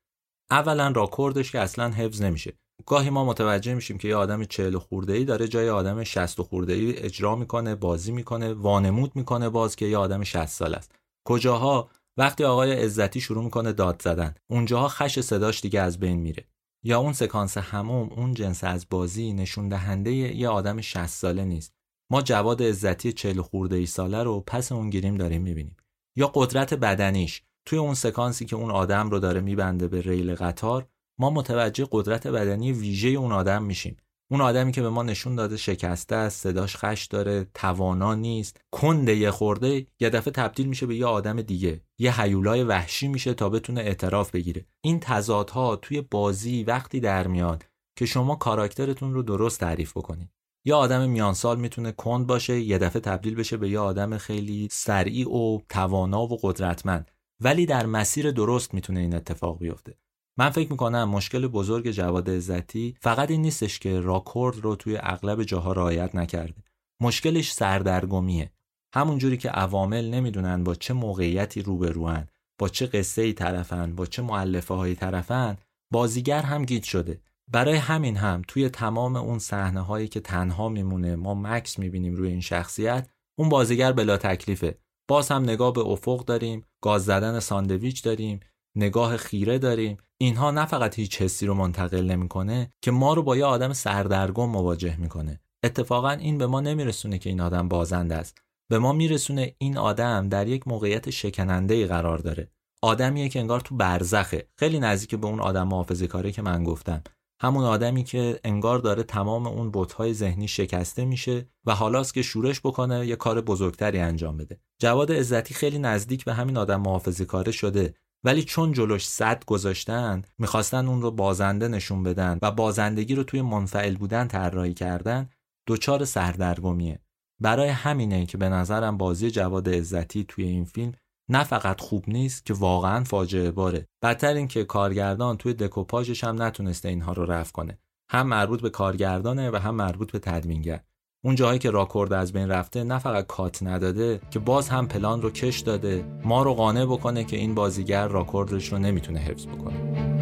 اولا راکوردش که اصلا حفظ نمیشه. گاهی ما متوجه میشیم که یه آدم چهل خورده ای داره جای آدم 60 خورده ای اجرا می‌کنه بازی می‌کنه وانمود می‌کنه باز که یه آدم 60 سال است. کجاها؟ وقتی آقای عزتی شروع می‌کنه داد زدن. اونجاها خش صداش دیگه از بین میره. یا اون سکانس هموم اون جنس از بازی نشون دهنده یه آدم 60 ساله نیست. ما جواد عزتی 40 خورده ای ساله رو پس اون گیریم داریم می‌بینیم. یا قدرت بدنیش. توی اون سکانسی که اون آدم رو داره میبنده به ریل قطار ما متوجه قدرت بدنی ویژه اون آدم میشیم. اون آدمی که به ما نشون داده شکسته است صداش خش داره توانا نیست کنده یه خورده یه دفعه تبدیل میشه به یه آدم دیگه. یه حیولای وحشی میشه تا بتونه اعتراف بگیره. این تضادها توی بازی وقتی در میاد که شما کاراکترتون رو درست تعریف بکنید یه آدم میانسال می‌تونه کند باشه یه دفعه تبدیل بشه به یه آدم خیلی سریع و توانا و قدرتمند. ولی در مسیر درست می‌تونه این اتفاق بیفته. من فکر می‌کنم مشکل بزرگ جواد عزتی فقط این نیستش که راکورد رو توی اغلب جاها رعایت نکرده. مشکلش سردرگمیه. همونجوری که عوامل نمی‌دونن با چه موقعیتی روبروان با چه قصه ای طرفن با چه معلفه هایی طرفن بازیگر هم گیت شده. برای همین هم توی تمام اون صحنه هایی که تنها میمونه ما مکس می‌بینیم روی این شخصیت اون بازیگر بلا تکلیفه. باز هم نگاه به افق داریم گاز زدن ساندویچ داریم نگاه خیره داریم. اینها نه فقط هیچ حسی رو منتقل نمی‌کنه که ما رو با یه آدم سردرگم مواجه می‌کنه. اتفاقا این به ما نمیرسونه که این آدم بازنده است. به ما میرسونه این آدم در یک موقعیت شکننده ای قرار داره. آدمیه که انگار تو برزخه. خیلی نزدیک به اون آدم محافظه کاری که من گفتم. همون آدمی که انگار داره تمام اون بتهای ذهنی شکسته میشه و حالاست که شورش بکنه یه کار بزرگتری انجام بده. جواد عزتی خیلی نزدیک به همین آدم محافظه کاره شده. ولی چون جلوش صد گذاشتن می‌خواستن اون رو بازنده نشون بدن و بازندگی رو توی منفعل بودن طراحی کردن دچار سردرگمیه. برای همینه که به نظرم بازی جواد عزتی توی این فیلم نه فقط خوب نیست که واقعا فاجعه باره. بدتر این که کارگردان توی دکوپاژش هم نتونسته اینها رو رفع کنه. هم مربوط به کارگردانه و هم مربوط به تدوینگر. اون جایی که راکورد از بین رفته نه فقط کات نداده که باز هم پلان رو کش داده ما رو قانع بکنه که این بازیگر راکوردش رو نمی‌تونه حفظ بکنه.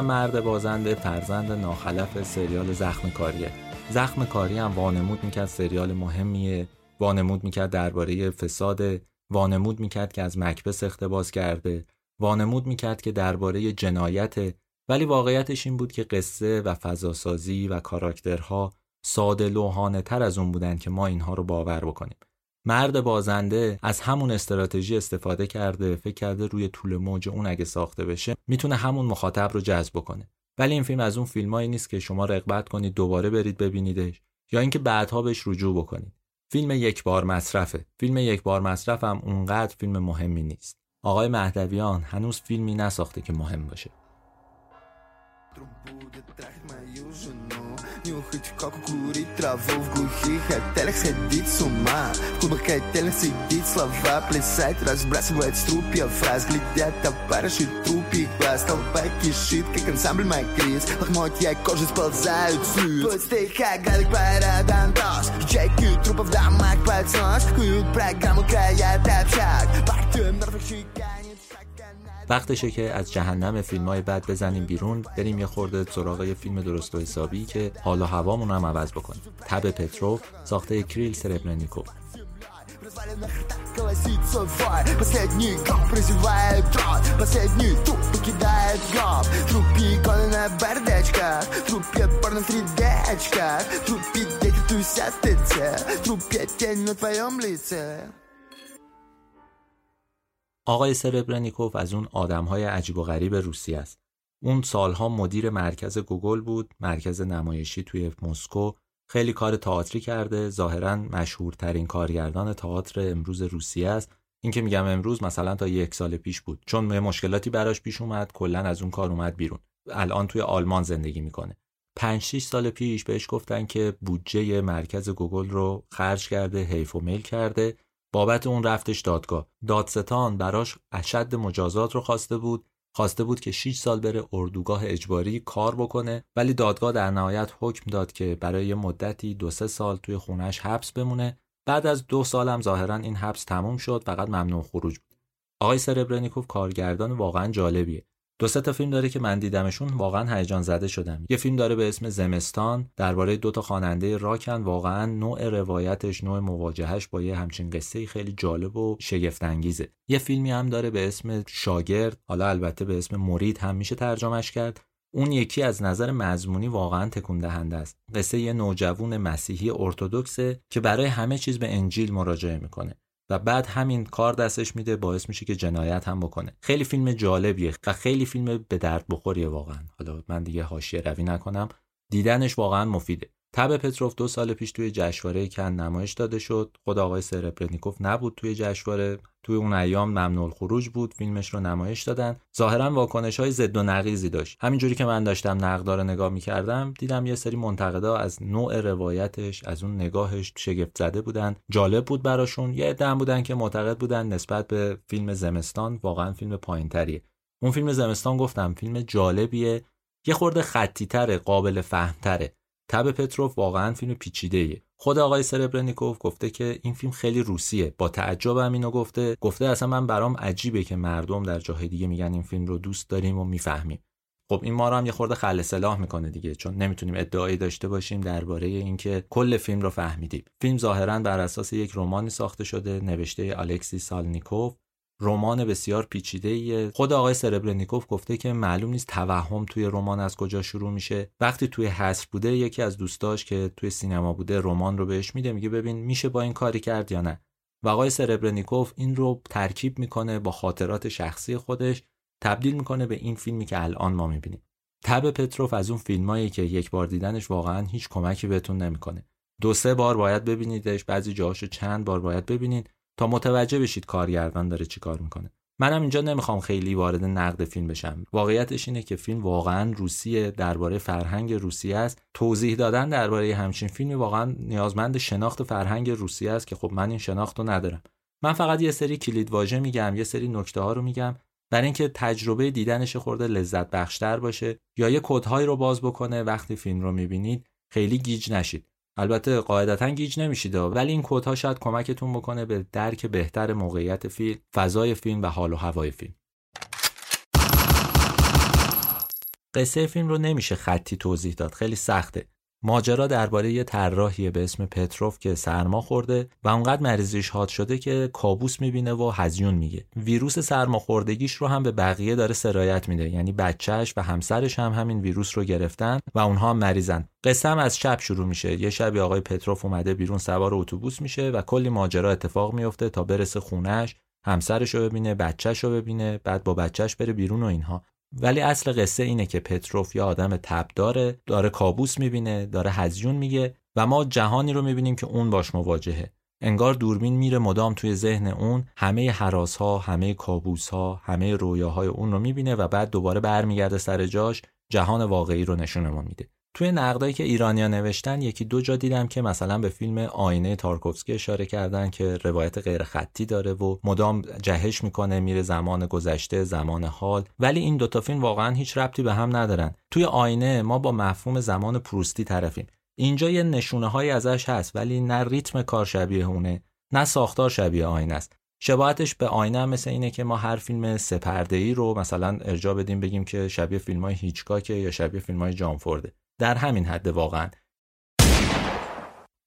مرد بازنده فرزند ناخلف سریال زخم کاریه زخم کاری هم وانمود می‌کرد سریال مهمیه. وانمود می‌کرد درباره فساد. وانمود می‌کرد که از مکبس اختباس کرده. وانمود می‌کرد که درباره جنایت. ولی واقعیتش این بود که قصه و فضاسازی و کاراکترها ساده لوحانه تر از اون بودن که ما اینها رو باور بکنیم. مرد بازنده از همون استراتژی استفاده کرده فکر کرده روی طول موج اون اگه ساخته بشه می‌تونه همون مخاطب رو جذب کنه ولی این فیلم از اون فیلمایی نیست که شما رغبت کنید دوباره برید ببینیدش یا اینکه بعدها بهش رجوع بکنید. فیلم یک بار مصرفه. فیلم یک بار مصرف هم اونقدر فیلم مهمی نیست. آقای مهدویان هنوز فیلمی نساخته که مهم باشه. Нюхать коку, курить траву в глухих отелях Сходить с ума, в клубах отелях сидеть Слова плясать, разбрасывать струпья фраз Глядят товарищи трупик глаз Толпа кишит, как ансамбль Макрис Лохмотья кожи сползают с лиц Пусть стиха градик парадом тос Чайки трупов в домах под снос. Куют программу краят общак Партию мертвых чеканит وقتشه که از جهنم فیلم های بد بزنیم بیرون بریم یه خورده سراغ یه فیلم درست و حسابی که حال و هوامون هم عوض بکنیم تب پترو ساخته کریل سربرنیکو Последний гол прозевает тот Последний туп покидает гол Трупи иконы на бардачках Трупе порно в 3D очках Трупи дети тусят в ТЦ Трупе тень на твоем лице آقای سربرنیکوف از اون آدمهای عجیب و غریب روسی است. اون سالها مدیر مرکز گوگول بود، مرکز نمایشی توی مسکو. خیلی کار تئاتری کرده، ظاهرا مشهورترین کارگردان تئاتر امروز روسیه است. این که میگم امروز مثلا تا یک سال پیش بود چون مشکلاتی براش پیش اومد کلا از اون کار اومد بیرون الان توی آلمان زندگی می‌کنه 5 6 سال پیش بهش گفتن که بودجه مرکز گوگول رو خرج کرده حیف و میل کرده بابت اون رفتش دادگاه. دادستان براش اشد مجازات رو خواسته بود. خواسته بود که 6 سال بره اردوگاه اجباری کار بکنه. ولی دادگاه در نهایت حکم داد که برای مدتی دو سه سال توی خونش حبس بمونه. بعد از دو سالم ظاهرا این حبس تموم شد. فقط ممنوع خروج بود. آقای سربرنیکوف کارگردان واقعا جالبیه. دو سه تا فیلم داره که من دیدمشون واقعا هیجان زده شدم. یه فیلم داره به اسم زمستان درباره دو تا خواننده راکن. واقعا نوع روایتش نوع مواجهش با یه همچین قصه خیلی جالب و شگفت انگیزه یه فیلمی هم داره به اسم شاگرد حالا البته به اسم مرید هم میشه ترجمهش کرد. اون یکی از نظر مضمونی واقعا تکون دهنده است. قصه یه نوجوون مسیحی ارتودکسه که برای همه چیز به انجیل مراجعه می‌کنه. و بعد همین کار دستش میده باعث میشه که جنایت هم بکنه. خیلی فیلم جالبیه و خیلی فیلم به درد بخوریه واقعا. حالا من دیگه حاشیه روی نکنم. دیدنش واقعا مفیده. تب پتروف دو سال پیش توی جشنواره کن نمایش داده شد. خود آقای سرپرنیکوف نبود توی جشنواره. توی اون ایام ممنوع خروج بود. فیلمش رو نمایش دادن. ظاهرا واکنش های ضد و نقیزی داشت. همینجوری که من داشتم نقدار نگاه می‌کردم دیدم یه سری منتقدا از نوع روایتش از اون نگاهش شگفت زده بودن. جالب بود براشون. یه عده بودن که معتقد بودن نسبت به فیلم زمستان واقعا فیلم پایینتریه. اون فیلم زمستان گفتم فیلم جالبیه. یه خورده خطی تره قابل فهمتره. تب پتروف واقعا فیلم پیچیده. خود آقای سربرنیکوف گفته که این فیلم خیلی روسیه. با تعجب هم اینو گفته. گفته اصلا من برام عجیبه که مردم در جاهای دیگه میگن این فیلم رو دوست داریم و می‌فهمیم. خب این ما رو هم یه خورده خل سلاح می‌کنه دیگه چون نمی‌تونیم ادعایی داشته باشیم درباره اینکه کل فیلم رو فهمیدیم. فیلم ظاهرا بر اساس یک رمانی ساخته شده نوشته الکسی سالنیکوف. رمان بسیار پیچیده خود آقای سربرنیکوف گفته که معلوم نیست توهم توی رمان از کجا شروع میشه. وقتی توی حصر بوده یکی از دوستاش که توی سینما بوده رمان رو بهش میده میگه ببین میشه با این کاری کرد یا نه. و آقای سربرنیکوف این رو ترکیب می‌کنه با خاطرات شخصی خودش تبدیل می‌کنه به این فیلمی که الان ما می‌بینیم. تب پتروف از اون فیلمایی که یک بار دیدنش واقعا هیچ کمکی بهتون نمی‌کنه. دو سه بار باید ببینیدش بعضی جاهاشو چند بار باید ببینید تا متوجه بشید کارگردان داره چیکار می‌کنه. منم اینجا نمی‌خوام خیلی وارد نقد فیلم بشم. واقعیتش اینه که فیلم واقعا روسیه درباره فرهنگ روسیه است. توضیح دادن درباره همچین فیلمی واقعا نیازمند شناخت فرهنگ روسیه است که خب من این شناخت رو ندارم. من فقط یه سری کلید واژه میگم یه سری نکته ها رو میگم. برای اینکه تجربه دیدنش خورده لذت بخشتر باشه یا یه کدهایی رو باز بکنه وقتی فیلم رو می‌بینید خیلی گیج نشید. البته قاعدتا گیج نمیشید ولی این کدها شاید کمکتون بکنه به درک بهتر موقعیت فیلم فضای فیلم و حال و هوای فیلم. قصه فیلم رو نمیشه خطی توضیح داد. خیلی سخته. ماجرا درباره یه طراحی به اسم پتروف که سرما خورده و اونقدر مریضیش حاد شده که کابوس می‌بینه و هزیون میگه. ویروس سرماخوردگیش رو هم به بقیه داره سرایت میده. یعنی بچهش و همسرش هم همین ویروس رو گرفتن و اونها مریضن. قصه از شب شروع میشه. یه شبی آقای پتروف اومده بیرون سوار اتوبوس میشه و کلی ماجرا اتفاق میفته تا برسه خونش همسرش رو ببینه بچهش رو ببینه بعد با بچهش بره بیرون و اینها. ولی اصل قصه اینه که پتروف یه آدم تب داره داره کابوس می‌بینه داره هزیون میگه و ما جهانی رو می‌بینیم که اون باش مواجهه. انگار دوربین میره مدام توی ذهن اون همه حراس ها همه کابوس ها همه رویاهای اون رو می‌بینه و بعد دوباره برمیگرده سر جاش جهان واقعی رو نشونمون میده. توی نقدایی که ایرانیا نوشتن یکی دو جا دیدم که مثلا به فیلم آینه تارکوفسکی اشاره کردن که روایت غیر خطی داره و مدام جهش می‌کنه میره زمان گذشته زمان حال. ولی این دوتا فیلم واقعا هیچ ربطی به هم ندارن. توی آینه ما با مفهوم زمان پروستی طرفیم. اینجا یه نشونه های ازش هست ولی نه ریتم کار شبیه اونه نه ساختار شبیه آینه است. شباهتش به آینه هم مثل اینه که ما هر فیلم سپرده ای رو مثلا ارجا بدیم بگیم که شبیه فیلم های هیچکاکه یا شبیه فیلم های جانفورده در همین حد واقعا.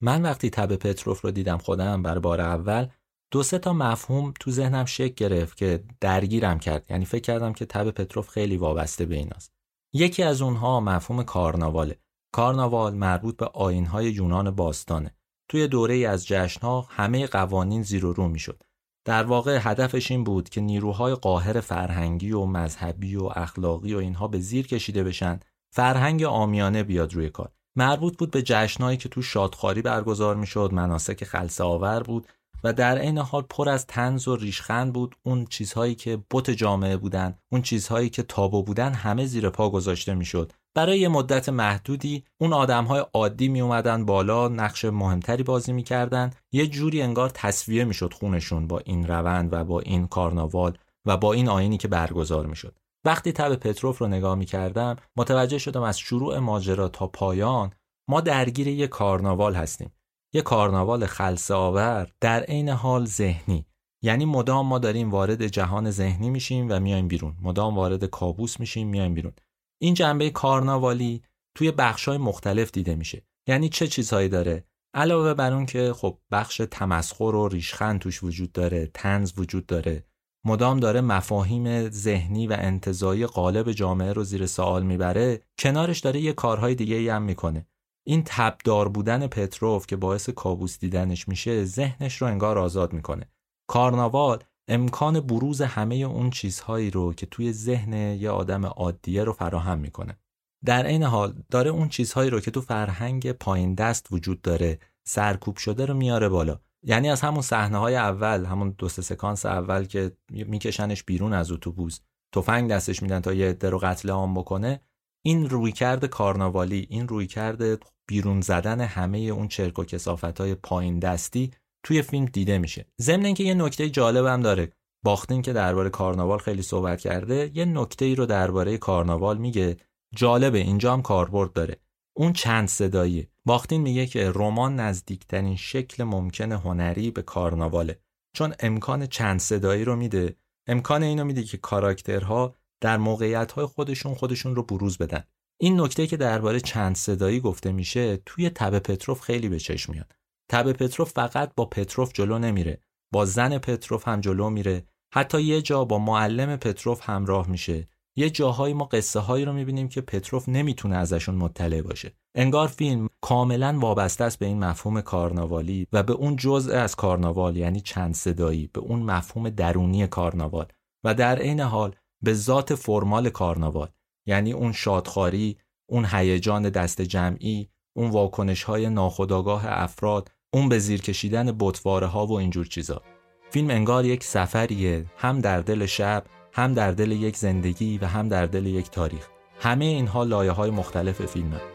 من وقتی تب پتروف رو دیدم خودم بر بار اول دو سه تا مفهوم تو ذهنم شک گرفت که درگیرم کرد. یعنی فکر کردم که تب پتروف خیلی وابسته به ایناست. یکی از اونها مفهوم کارناواله. کارناوال مربوط به آینهای یونان باستانه. توی دوره از جشنها همه قوانین زیر و رو می‌شد. در واقع هدفش این بود که نیروهای قاهر فرهنگی و مذهبی و اخلاقی و اینها به زیر کشیده بشن فرهنگ آمیانه بیاد روی کار. مربوط بود به جشنهایی که تو شادخواری برگزار می‌شد مناسک خلصه آور بود و در عین حال پر از تنز و ریشخند بود. اون چیزهایی که بت جامعه بودن اون چیزهایی که تابو بودن همه زیر پا گذاشته می‌شد. برای یه مدت محدودی اون آدمهای عادی می اومدن بالا نقش مهمتری بازی می‌کردن. یه جوری انگار تصویه می‌شد خونشون با این روند و با این کارناوال و با این آینی که برگزار می‌شد. وقتی تب پتروف رو نگاه می کردم متوجه شدم از شروع ماجرا تا پایان ما درگیر یه کارناوال هستیم. یه کارناوال خلصه آور در عین حال ذهنی. یعنی مدام ما داریم وارد جهان ذهنی میشیم و میایم بیرون. مدام وارد کابوس میشیم میایم بیرون. این جنبه کارناوالی توی بخشای مختلف دیده میشه. یعنی چه چیزهایی داره؟ علاوه بر اون که خب بخش تمسخر و ریشخند توش وجود داره تنز وجود داره. مدام داره مفاهیم ذهنی و انتظایی قالب جامعه رو زیر سوال می‌بره کنارش داره یه کارهای دیگه ای هم می‌کنه. این تبدار بودن پتروف که باعث کابوس دیدنش میشه ذهنش رو انگار آزاد می‌کنه. کارناوال امکان بروز همه اون چیزهایی رو که توی ذهن یه آدم عادیه رو فراهم می‌کنه. در این حال داره اون چیزهایی رو که تو فرهنگ پایین دست وجود داره سرکوب شده رو میاره بالا. یعنی از همون صحنه های اول همون دو سکانس اول که میکشنش بیرون از اتوبوس تفنگ دستش میدن تا یه عده رو قتل عام بکنه این رویکرد کارناوالی این رویکرد بیرون زدن همه اون چرک و کسافت های پایین دستی توی فیلم دیده میشه. ضمن اینکه یه نکته جالب هم داره. باختین که درباره کارناوال خیلی صحبت کرده یه نکته ای رو درباره کارناوال میگه. جالبه اینجا هم کاربرد داره. اون چند صدایی باختین میگه که رمان نزدیکترین شکل ممکن هنری به کارناواله چون امکان چند صدایی رو میده. امکان اینو میده که کاراکترها در موقعیت خودشون خودشون رو بروز بدن. این نکته که درباره چند صدایی گفته میشه توی تب پتروف خیلی به چشم میاد. تب پتروف فقط با پتروف جلو نمیره با زن پتروف هم جلو میره. حتی یه جا با معلم پتروف همراه میشه. یه جاهایی ما قصه هایی رو می‌بینیم که پتروف نمی‌تونه ازشون مطلع باشه. انگار فیلم کاملا وابسته است به این مفهوم کارناوالی و به اون جزء از کارناوال یعنی چند صدایی به اون مفهوم درونی کارناوال و در عین حال به ذات فرمال کارناوال یعنی اون شادخاری اون هیجان دست جمعی اون واکنش های ناخودآگاه افراد اون به زیر کشیدن بطواره ها و اینجور چیزا. فیلم انگار یک سفریه هم در دل شب هم در دل یک زندگی و هم در دل یک تاریخ. همه اینها لایه های مختلف فیلمه.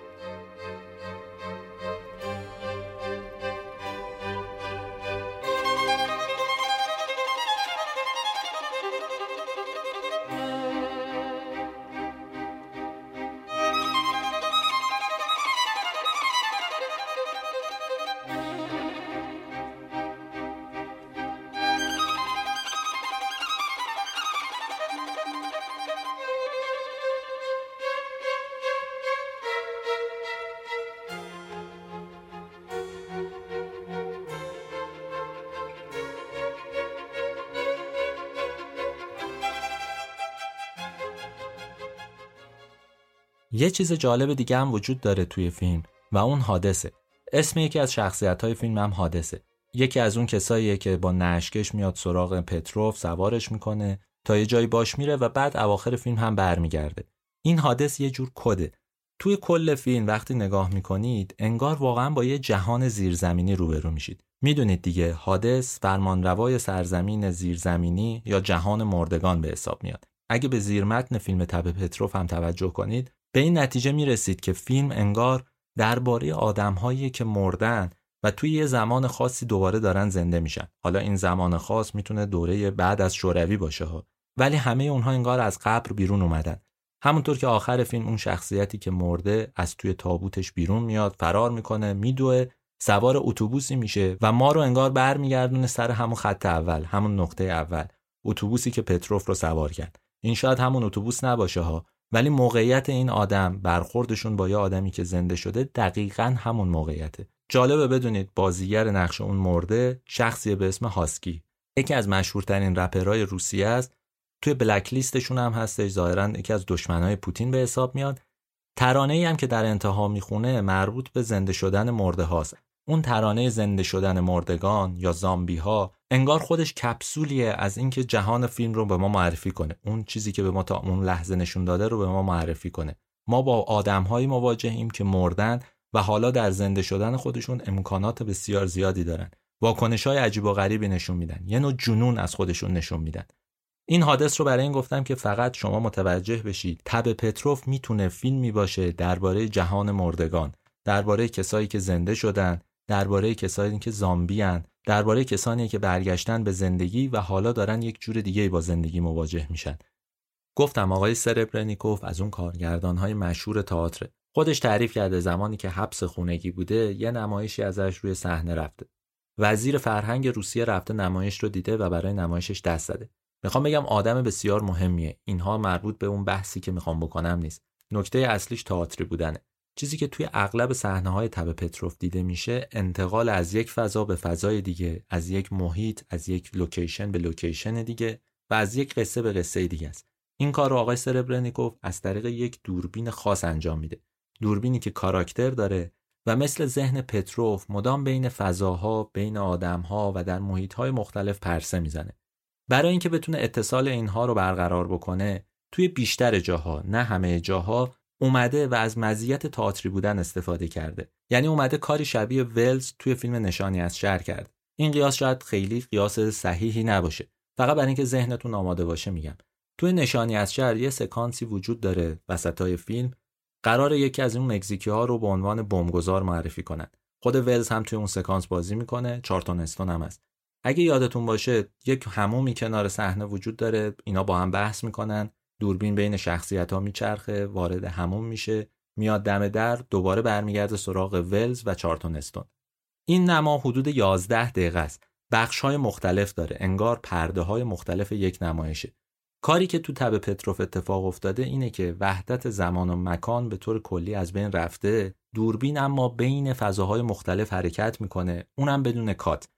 یه چیز جالب دیگه هم وجود داره توی فیلم و اون حادثه. اسم یکی از شخصیت های فیلم هم حادثه. یکی از اون کساییه که با نشکش میاد سراغ پتروف سوارش می‌کنه تا یه جایی باش میره و بعد اواخر فیلم هم برمیگرده. این حادث یه جور کده. توی کل فیلم وقتی نگاه می‌کنید انگار واقعا با یه جهان زیرزمینی روبرو میشید. می‌دونید دیگه حادث فرمانروای سرزمین زیرزمینی یا جهان مردگان به حساب میاد. اگه به زیرمتن فیلم تب پتروف هم توجه کنید به این نتیجه می رسید که فیلم انگار درباره آدمهایی که مردن و توی یه زمان خاصی دوباره دارن زنده میشن. حالا این زمان خاص می‌تونه دوره بعد از شوروی باشه ها. ولی همه اونها انگار از قبر بیرون اومدن. همونطور که آخر فیلم اون شخصیتی که مرده از توی تابوتش بیرون میاد فرار می‌کنه میدوه سوار اتوبوسی میشه و ما رو انگار برمیگردونه سر همون خط اول همون نقطه اول. اتوبوسی که پتروف رو سوار کرد. این شاید همون اتوبوس نباشه ها. ولی موقعیت این آدم برخوردشون با یه آدمی که زنده شده دقیقا همون موقعیته. جالبه بدونید بازیگر نقش اون مرده شخصی به اسم هاسکی. یکی از مشهورترین رپرهای روسیه است. توی بلک لیستشون هم هستش. ظاهرا یکی از دشمنای پوتین به حساب میاد. ترانه ای هم که در انتها می‌خونه مربوط به زنده شدن مرده هاست. اون ترانه زنده شدن مردگان یا زامبی ها انگار خودش کپسولیه از اینکه جهان فیلم رو به ما معرفی کنه. اون چیزی که به ما تا اون لحظه نشون داده رو به ما معرفی کنه. ما با آدمهایی مواجهیم که مردن و حالا در زنده شدن خودشون امکانات بسیار زیادی دارن. واکنش های عجیب و غریبی نشون میدن. یه نوع جنون از خودشون نشون میدن. این حادث رو برای این گفتم که فقط شما متوجه بشید. تب پتروف می‌تونه فیلمی باشه درباره جهان مردگان درباره کسایی که زنده شدن درباره کسانی که زامبیان درباره کسانی که برگشتن به زندگی و حالا دارن یک جور دیگه با زندگی مواجه میشن. گفتم آقای سربرنیکوف از اون کارگردانهای مشهور تئاتر. خودش تعریف کرده زمانی که حبس خونگی بوده یه نمایشی ازش روی صحنه رفته. وزیر فرهنگ روسیه رفته نمایش رو دیده و برای نمایشش دست زده. می‌خوام بگم آدم بسیار مهمیه. اینها مربوط به اون بحثی که می‌خوام بکنم نیست. نکته اصلیش تئاتری بودنه. چیزی که توی اغلب صحنه های تب پتروف دیده میشه انتقال از یک فضا به فضای دیگه از یک محیط از یک لوکیشن به لوکیشن دیگه و از یک قصه به قصه دیگه است. این کار رو آقای سربرنیکوف از طریق یک دوربین خاص انجام میده. دوربینی که کاراکتر داره و مثل ذهن پتروف مدام بین فضاها بین آدمها و در محیطهای مختلف پرسه می‌زنه. برای اینکه بتونه اتصال اینها رو برقرار بکنه توی بیشتر جاها نه همه جاها اومده و از مزیت تئاتری بودن استفاده کرده. یعنی اومده کاری شبیه ولز توی فیلم نشانی از شهر کرد. این قیاس شاید خیلی قیاس صحیحی نباشه. فقط برای اینکه ذهنتون آماده باشه میگم. توی نشانی از شهر یه سکانسی وجود داره وسطای فیلم. قرار یکی از اون مکزیکی ها رو به عنوان بمبگذار معرفی کنن. خود ولز هم توی اون سکانس بازی می‌کنه. چارتون استون هم هست. اگه یادتون باشه یک همومی کنار صحنه وجود داره. اینا با هم بحث می‌کنن. دوربین بین شخصیت ها میچرخه وارد هموم میشه میاد دم در دوباره برمیگرده سراغ ولز و چارتون استون این نما حدود 11 دقیقه است. بخش های مختلف داره انگار پرده های مختلف یک نمایشه. کاری که تو تب پتروف اتفاق افتاده اینه که وحدت زمان و مکان به طور کلی از بین رفته. دوربین اما بین فضاهای مختلف حرکت می‌کنه اونم بدون کات.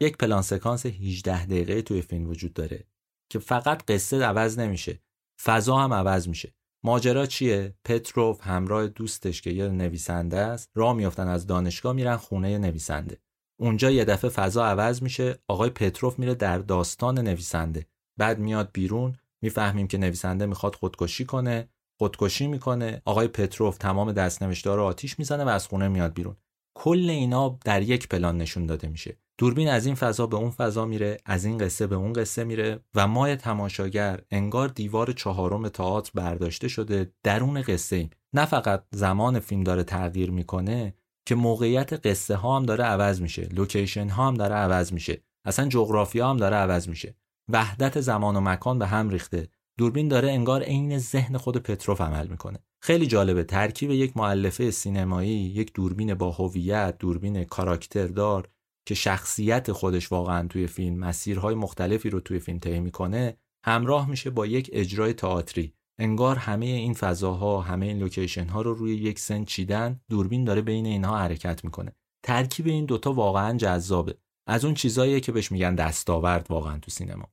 یک پلان سکانس 18 دقیقه توی فیلم وجود داره که فقط قصه عوض نمیشه. فضا هم عوض میشه. ماجرا چیه؟ پتروف همراه دوستش که یه نویسنده است راه میافتن از دانشگاه میرن خونه نویسنده. اونجا یه دفعه فضا عوض میشه آقای پتروف میره در داستان نویسنده. بعد میاد بیرون می‌فهمیم که نویسنده می‌خواد خودکشی کنه خودکشی می‌کنه. آقای پتروف تمام دستنوشته رو آتیش می‌زنه و از خونه میاد بیرون. کل اینا در یک پلان نشون داده میشه. دوربین از این فضا به اون فضا میره از این قصه به اون قصه میره و ما تماشاگر انگار دیوار چهارم تئاتر برداشته شده درون قصه ایم. نه فقط زمان فیلم داره تغییر می‌کنه که موقعیت قصه ها هم داره عوض میشه لوکیشن ها هم داره عوض میشه اصلا جغرافیا هم داره عوض میشه. وحدت زمان و مکان به هم ریخته. دوربین داره انگار عین ذهن خود پتروف عمل می‌کنه. خیلی جالبه ترکیب یک مؤلفه سینمایی یک دوربین با هویت دوربین کاراکتردار که شخصیت خودش واقعا توی فیلم مسیرهای مختلفی رو توی فیلم طی می‌کنه همراه میشه با یک اجرای تئاتری. انگار همه این فضاها همه این لوکیشن ها رو روی یک سن چیدن دوربین داره بین اینها حرکت می‌کنه. ترکیب این دوتا واقعا جذابه. از اون چیزاییه که بهش میگن دستاورد واقعا تو سینما.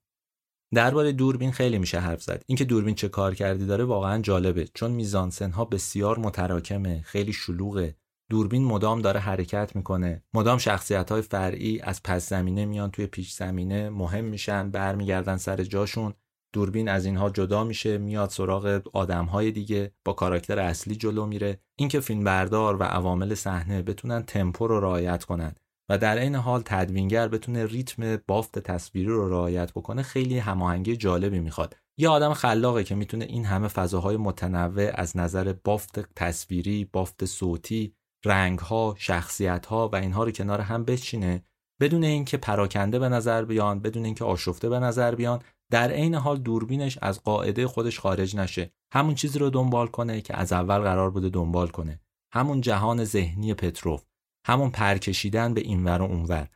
درباره دوربین خیلی میشه حرف زد. اینکه دوربین چه کار کردی داره واقعا جالبه چون میزانسن ها بسیار متراکمه خیلی شلوغه. دوربین مدام داره حرکت می‌کنه. مدام شخصیت های فرعی از پس زمینه میان توی پیش زمینه مهم میشن برمیگردن سر جاشون. دوربین از اینها جدا میشه میاد سراغ آدم های دیگه با کاراکتر اصلی جلو میره. اینکه فیلم بردار و عوامل صحنه بتونن تمپو رو رعایت کنن و در این حال تدوینگر بتونه ریتم بافت تصویری رو رعایت بکنه خیلی هماهنگی جالبی می‌خواد. یه آدم خلاقه که می‌تونه این همه فضاهای متنوع از نظر بافت تصویری، بافت صوتی، رنگها، شخصیتها و اینها رو کنار هم بچینه بدون اینکه پراکنده به نظر بیان، بدون اینکه آشفته به نظر بیان، در عین حال دوربینش از قاعده خودش خارج نشه. همون چیزی رو دنبال کنه که از اول قرار بوده دنبال کنه. همون جهان ذهنی پتروف همون پرکشیدن به اینور و اونور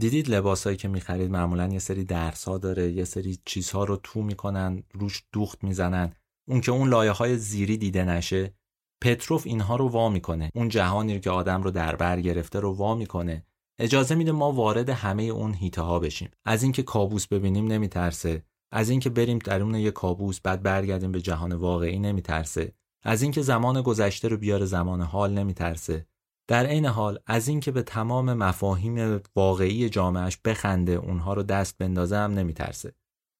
دیدید لباسایی که می‌خرید معمولا یه سری درس ها داره یه سری چیزها رو تو می‌کنن روش دوخت می‌زنن اون که اون لایه های زیری دیده نشه پتروف اینها رو وا می‌کنه. اون جهانی که آدم رو در بر گرفته رو وا می‌کنه. اجازه میده ما وارد همه اون هیته ها بشیم. از اینکه کابوس ببینیم نمیترسه. از اینکه بریم درون یه کابوس بعد برگردیم به جهان واقعی نمیترسه. از اینکه زمان گذشته رو بیاره زمان حال نمیترسه. در عین حال از اینکه به تمام مفاهیم واقعی جامعهش بخنده اونها رو دست بندازه هم نمیترسه.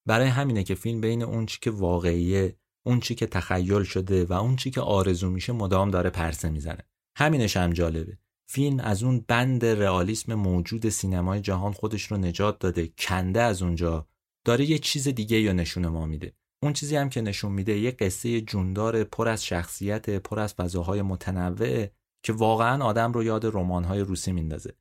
برای همینه که فیلم بین اون چی که واقعیه اون چی که تخیل شده و اون چی که آرزو میشه مدام داره پرسه می‌زنه. همینش هم جالبه. فیلم از اون بند رئالیسم موجود سینمای جهان خودش رو نجات داده کنده از اونجا. داره یه چیز دیگه یا نشون ما میده. اون چیزی هم که نشون میده یه قصه جوندار پر از شخصیت پر از فضاهای متنوع که واقعا آدم رو یاد رمان‌های روسی میندازه.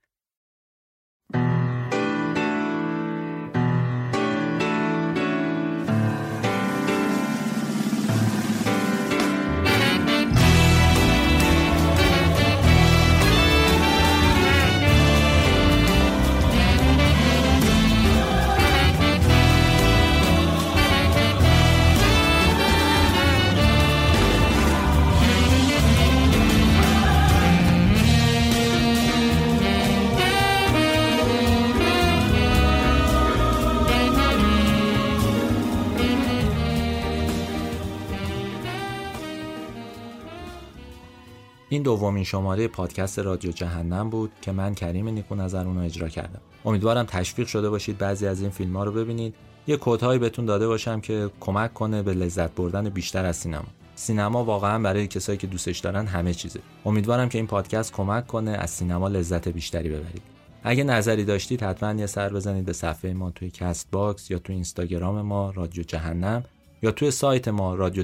دومین شماره پادکست رادیو جهنم بود که من کریم نیکو نظر اونو اجرا کردم. امیدوارم تشویق شده باشید بعضی از این فیلم ها رو ببینید. یه کدهایی بهتون داده باشم که کمک کنه به لذت بردن بیشتر از سینما. سینما واقعا برای کسایی که دوستش دارن همه چیزه. امیدوارم که این پادکست کمک کنه از سینما لذت بیشتری ببرید. اگه نظری داشتید حتما یه سر بزنید به صفحه ما توی Castbox یا توی اینستاگرام ما رادیو جهنم. یا توی سایت ما رادیو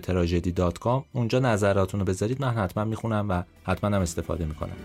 اونجا نظراتونو بذارید من حتما می‌خونم و حتما هم استفاده می‌کنم.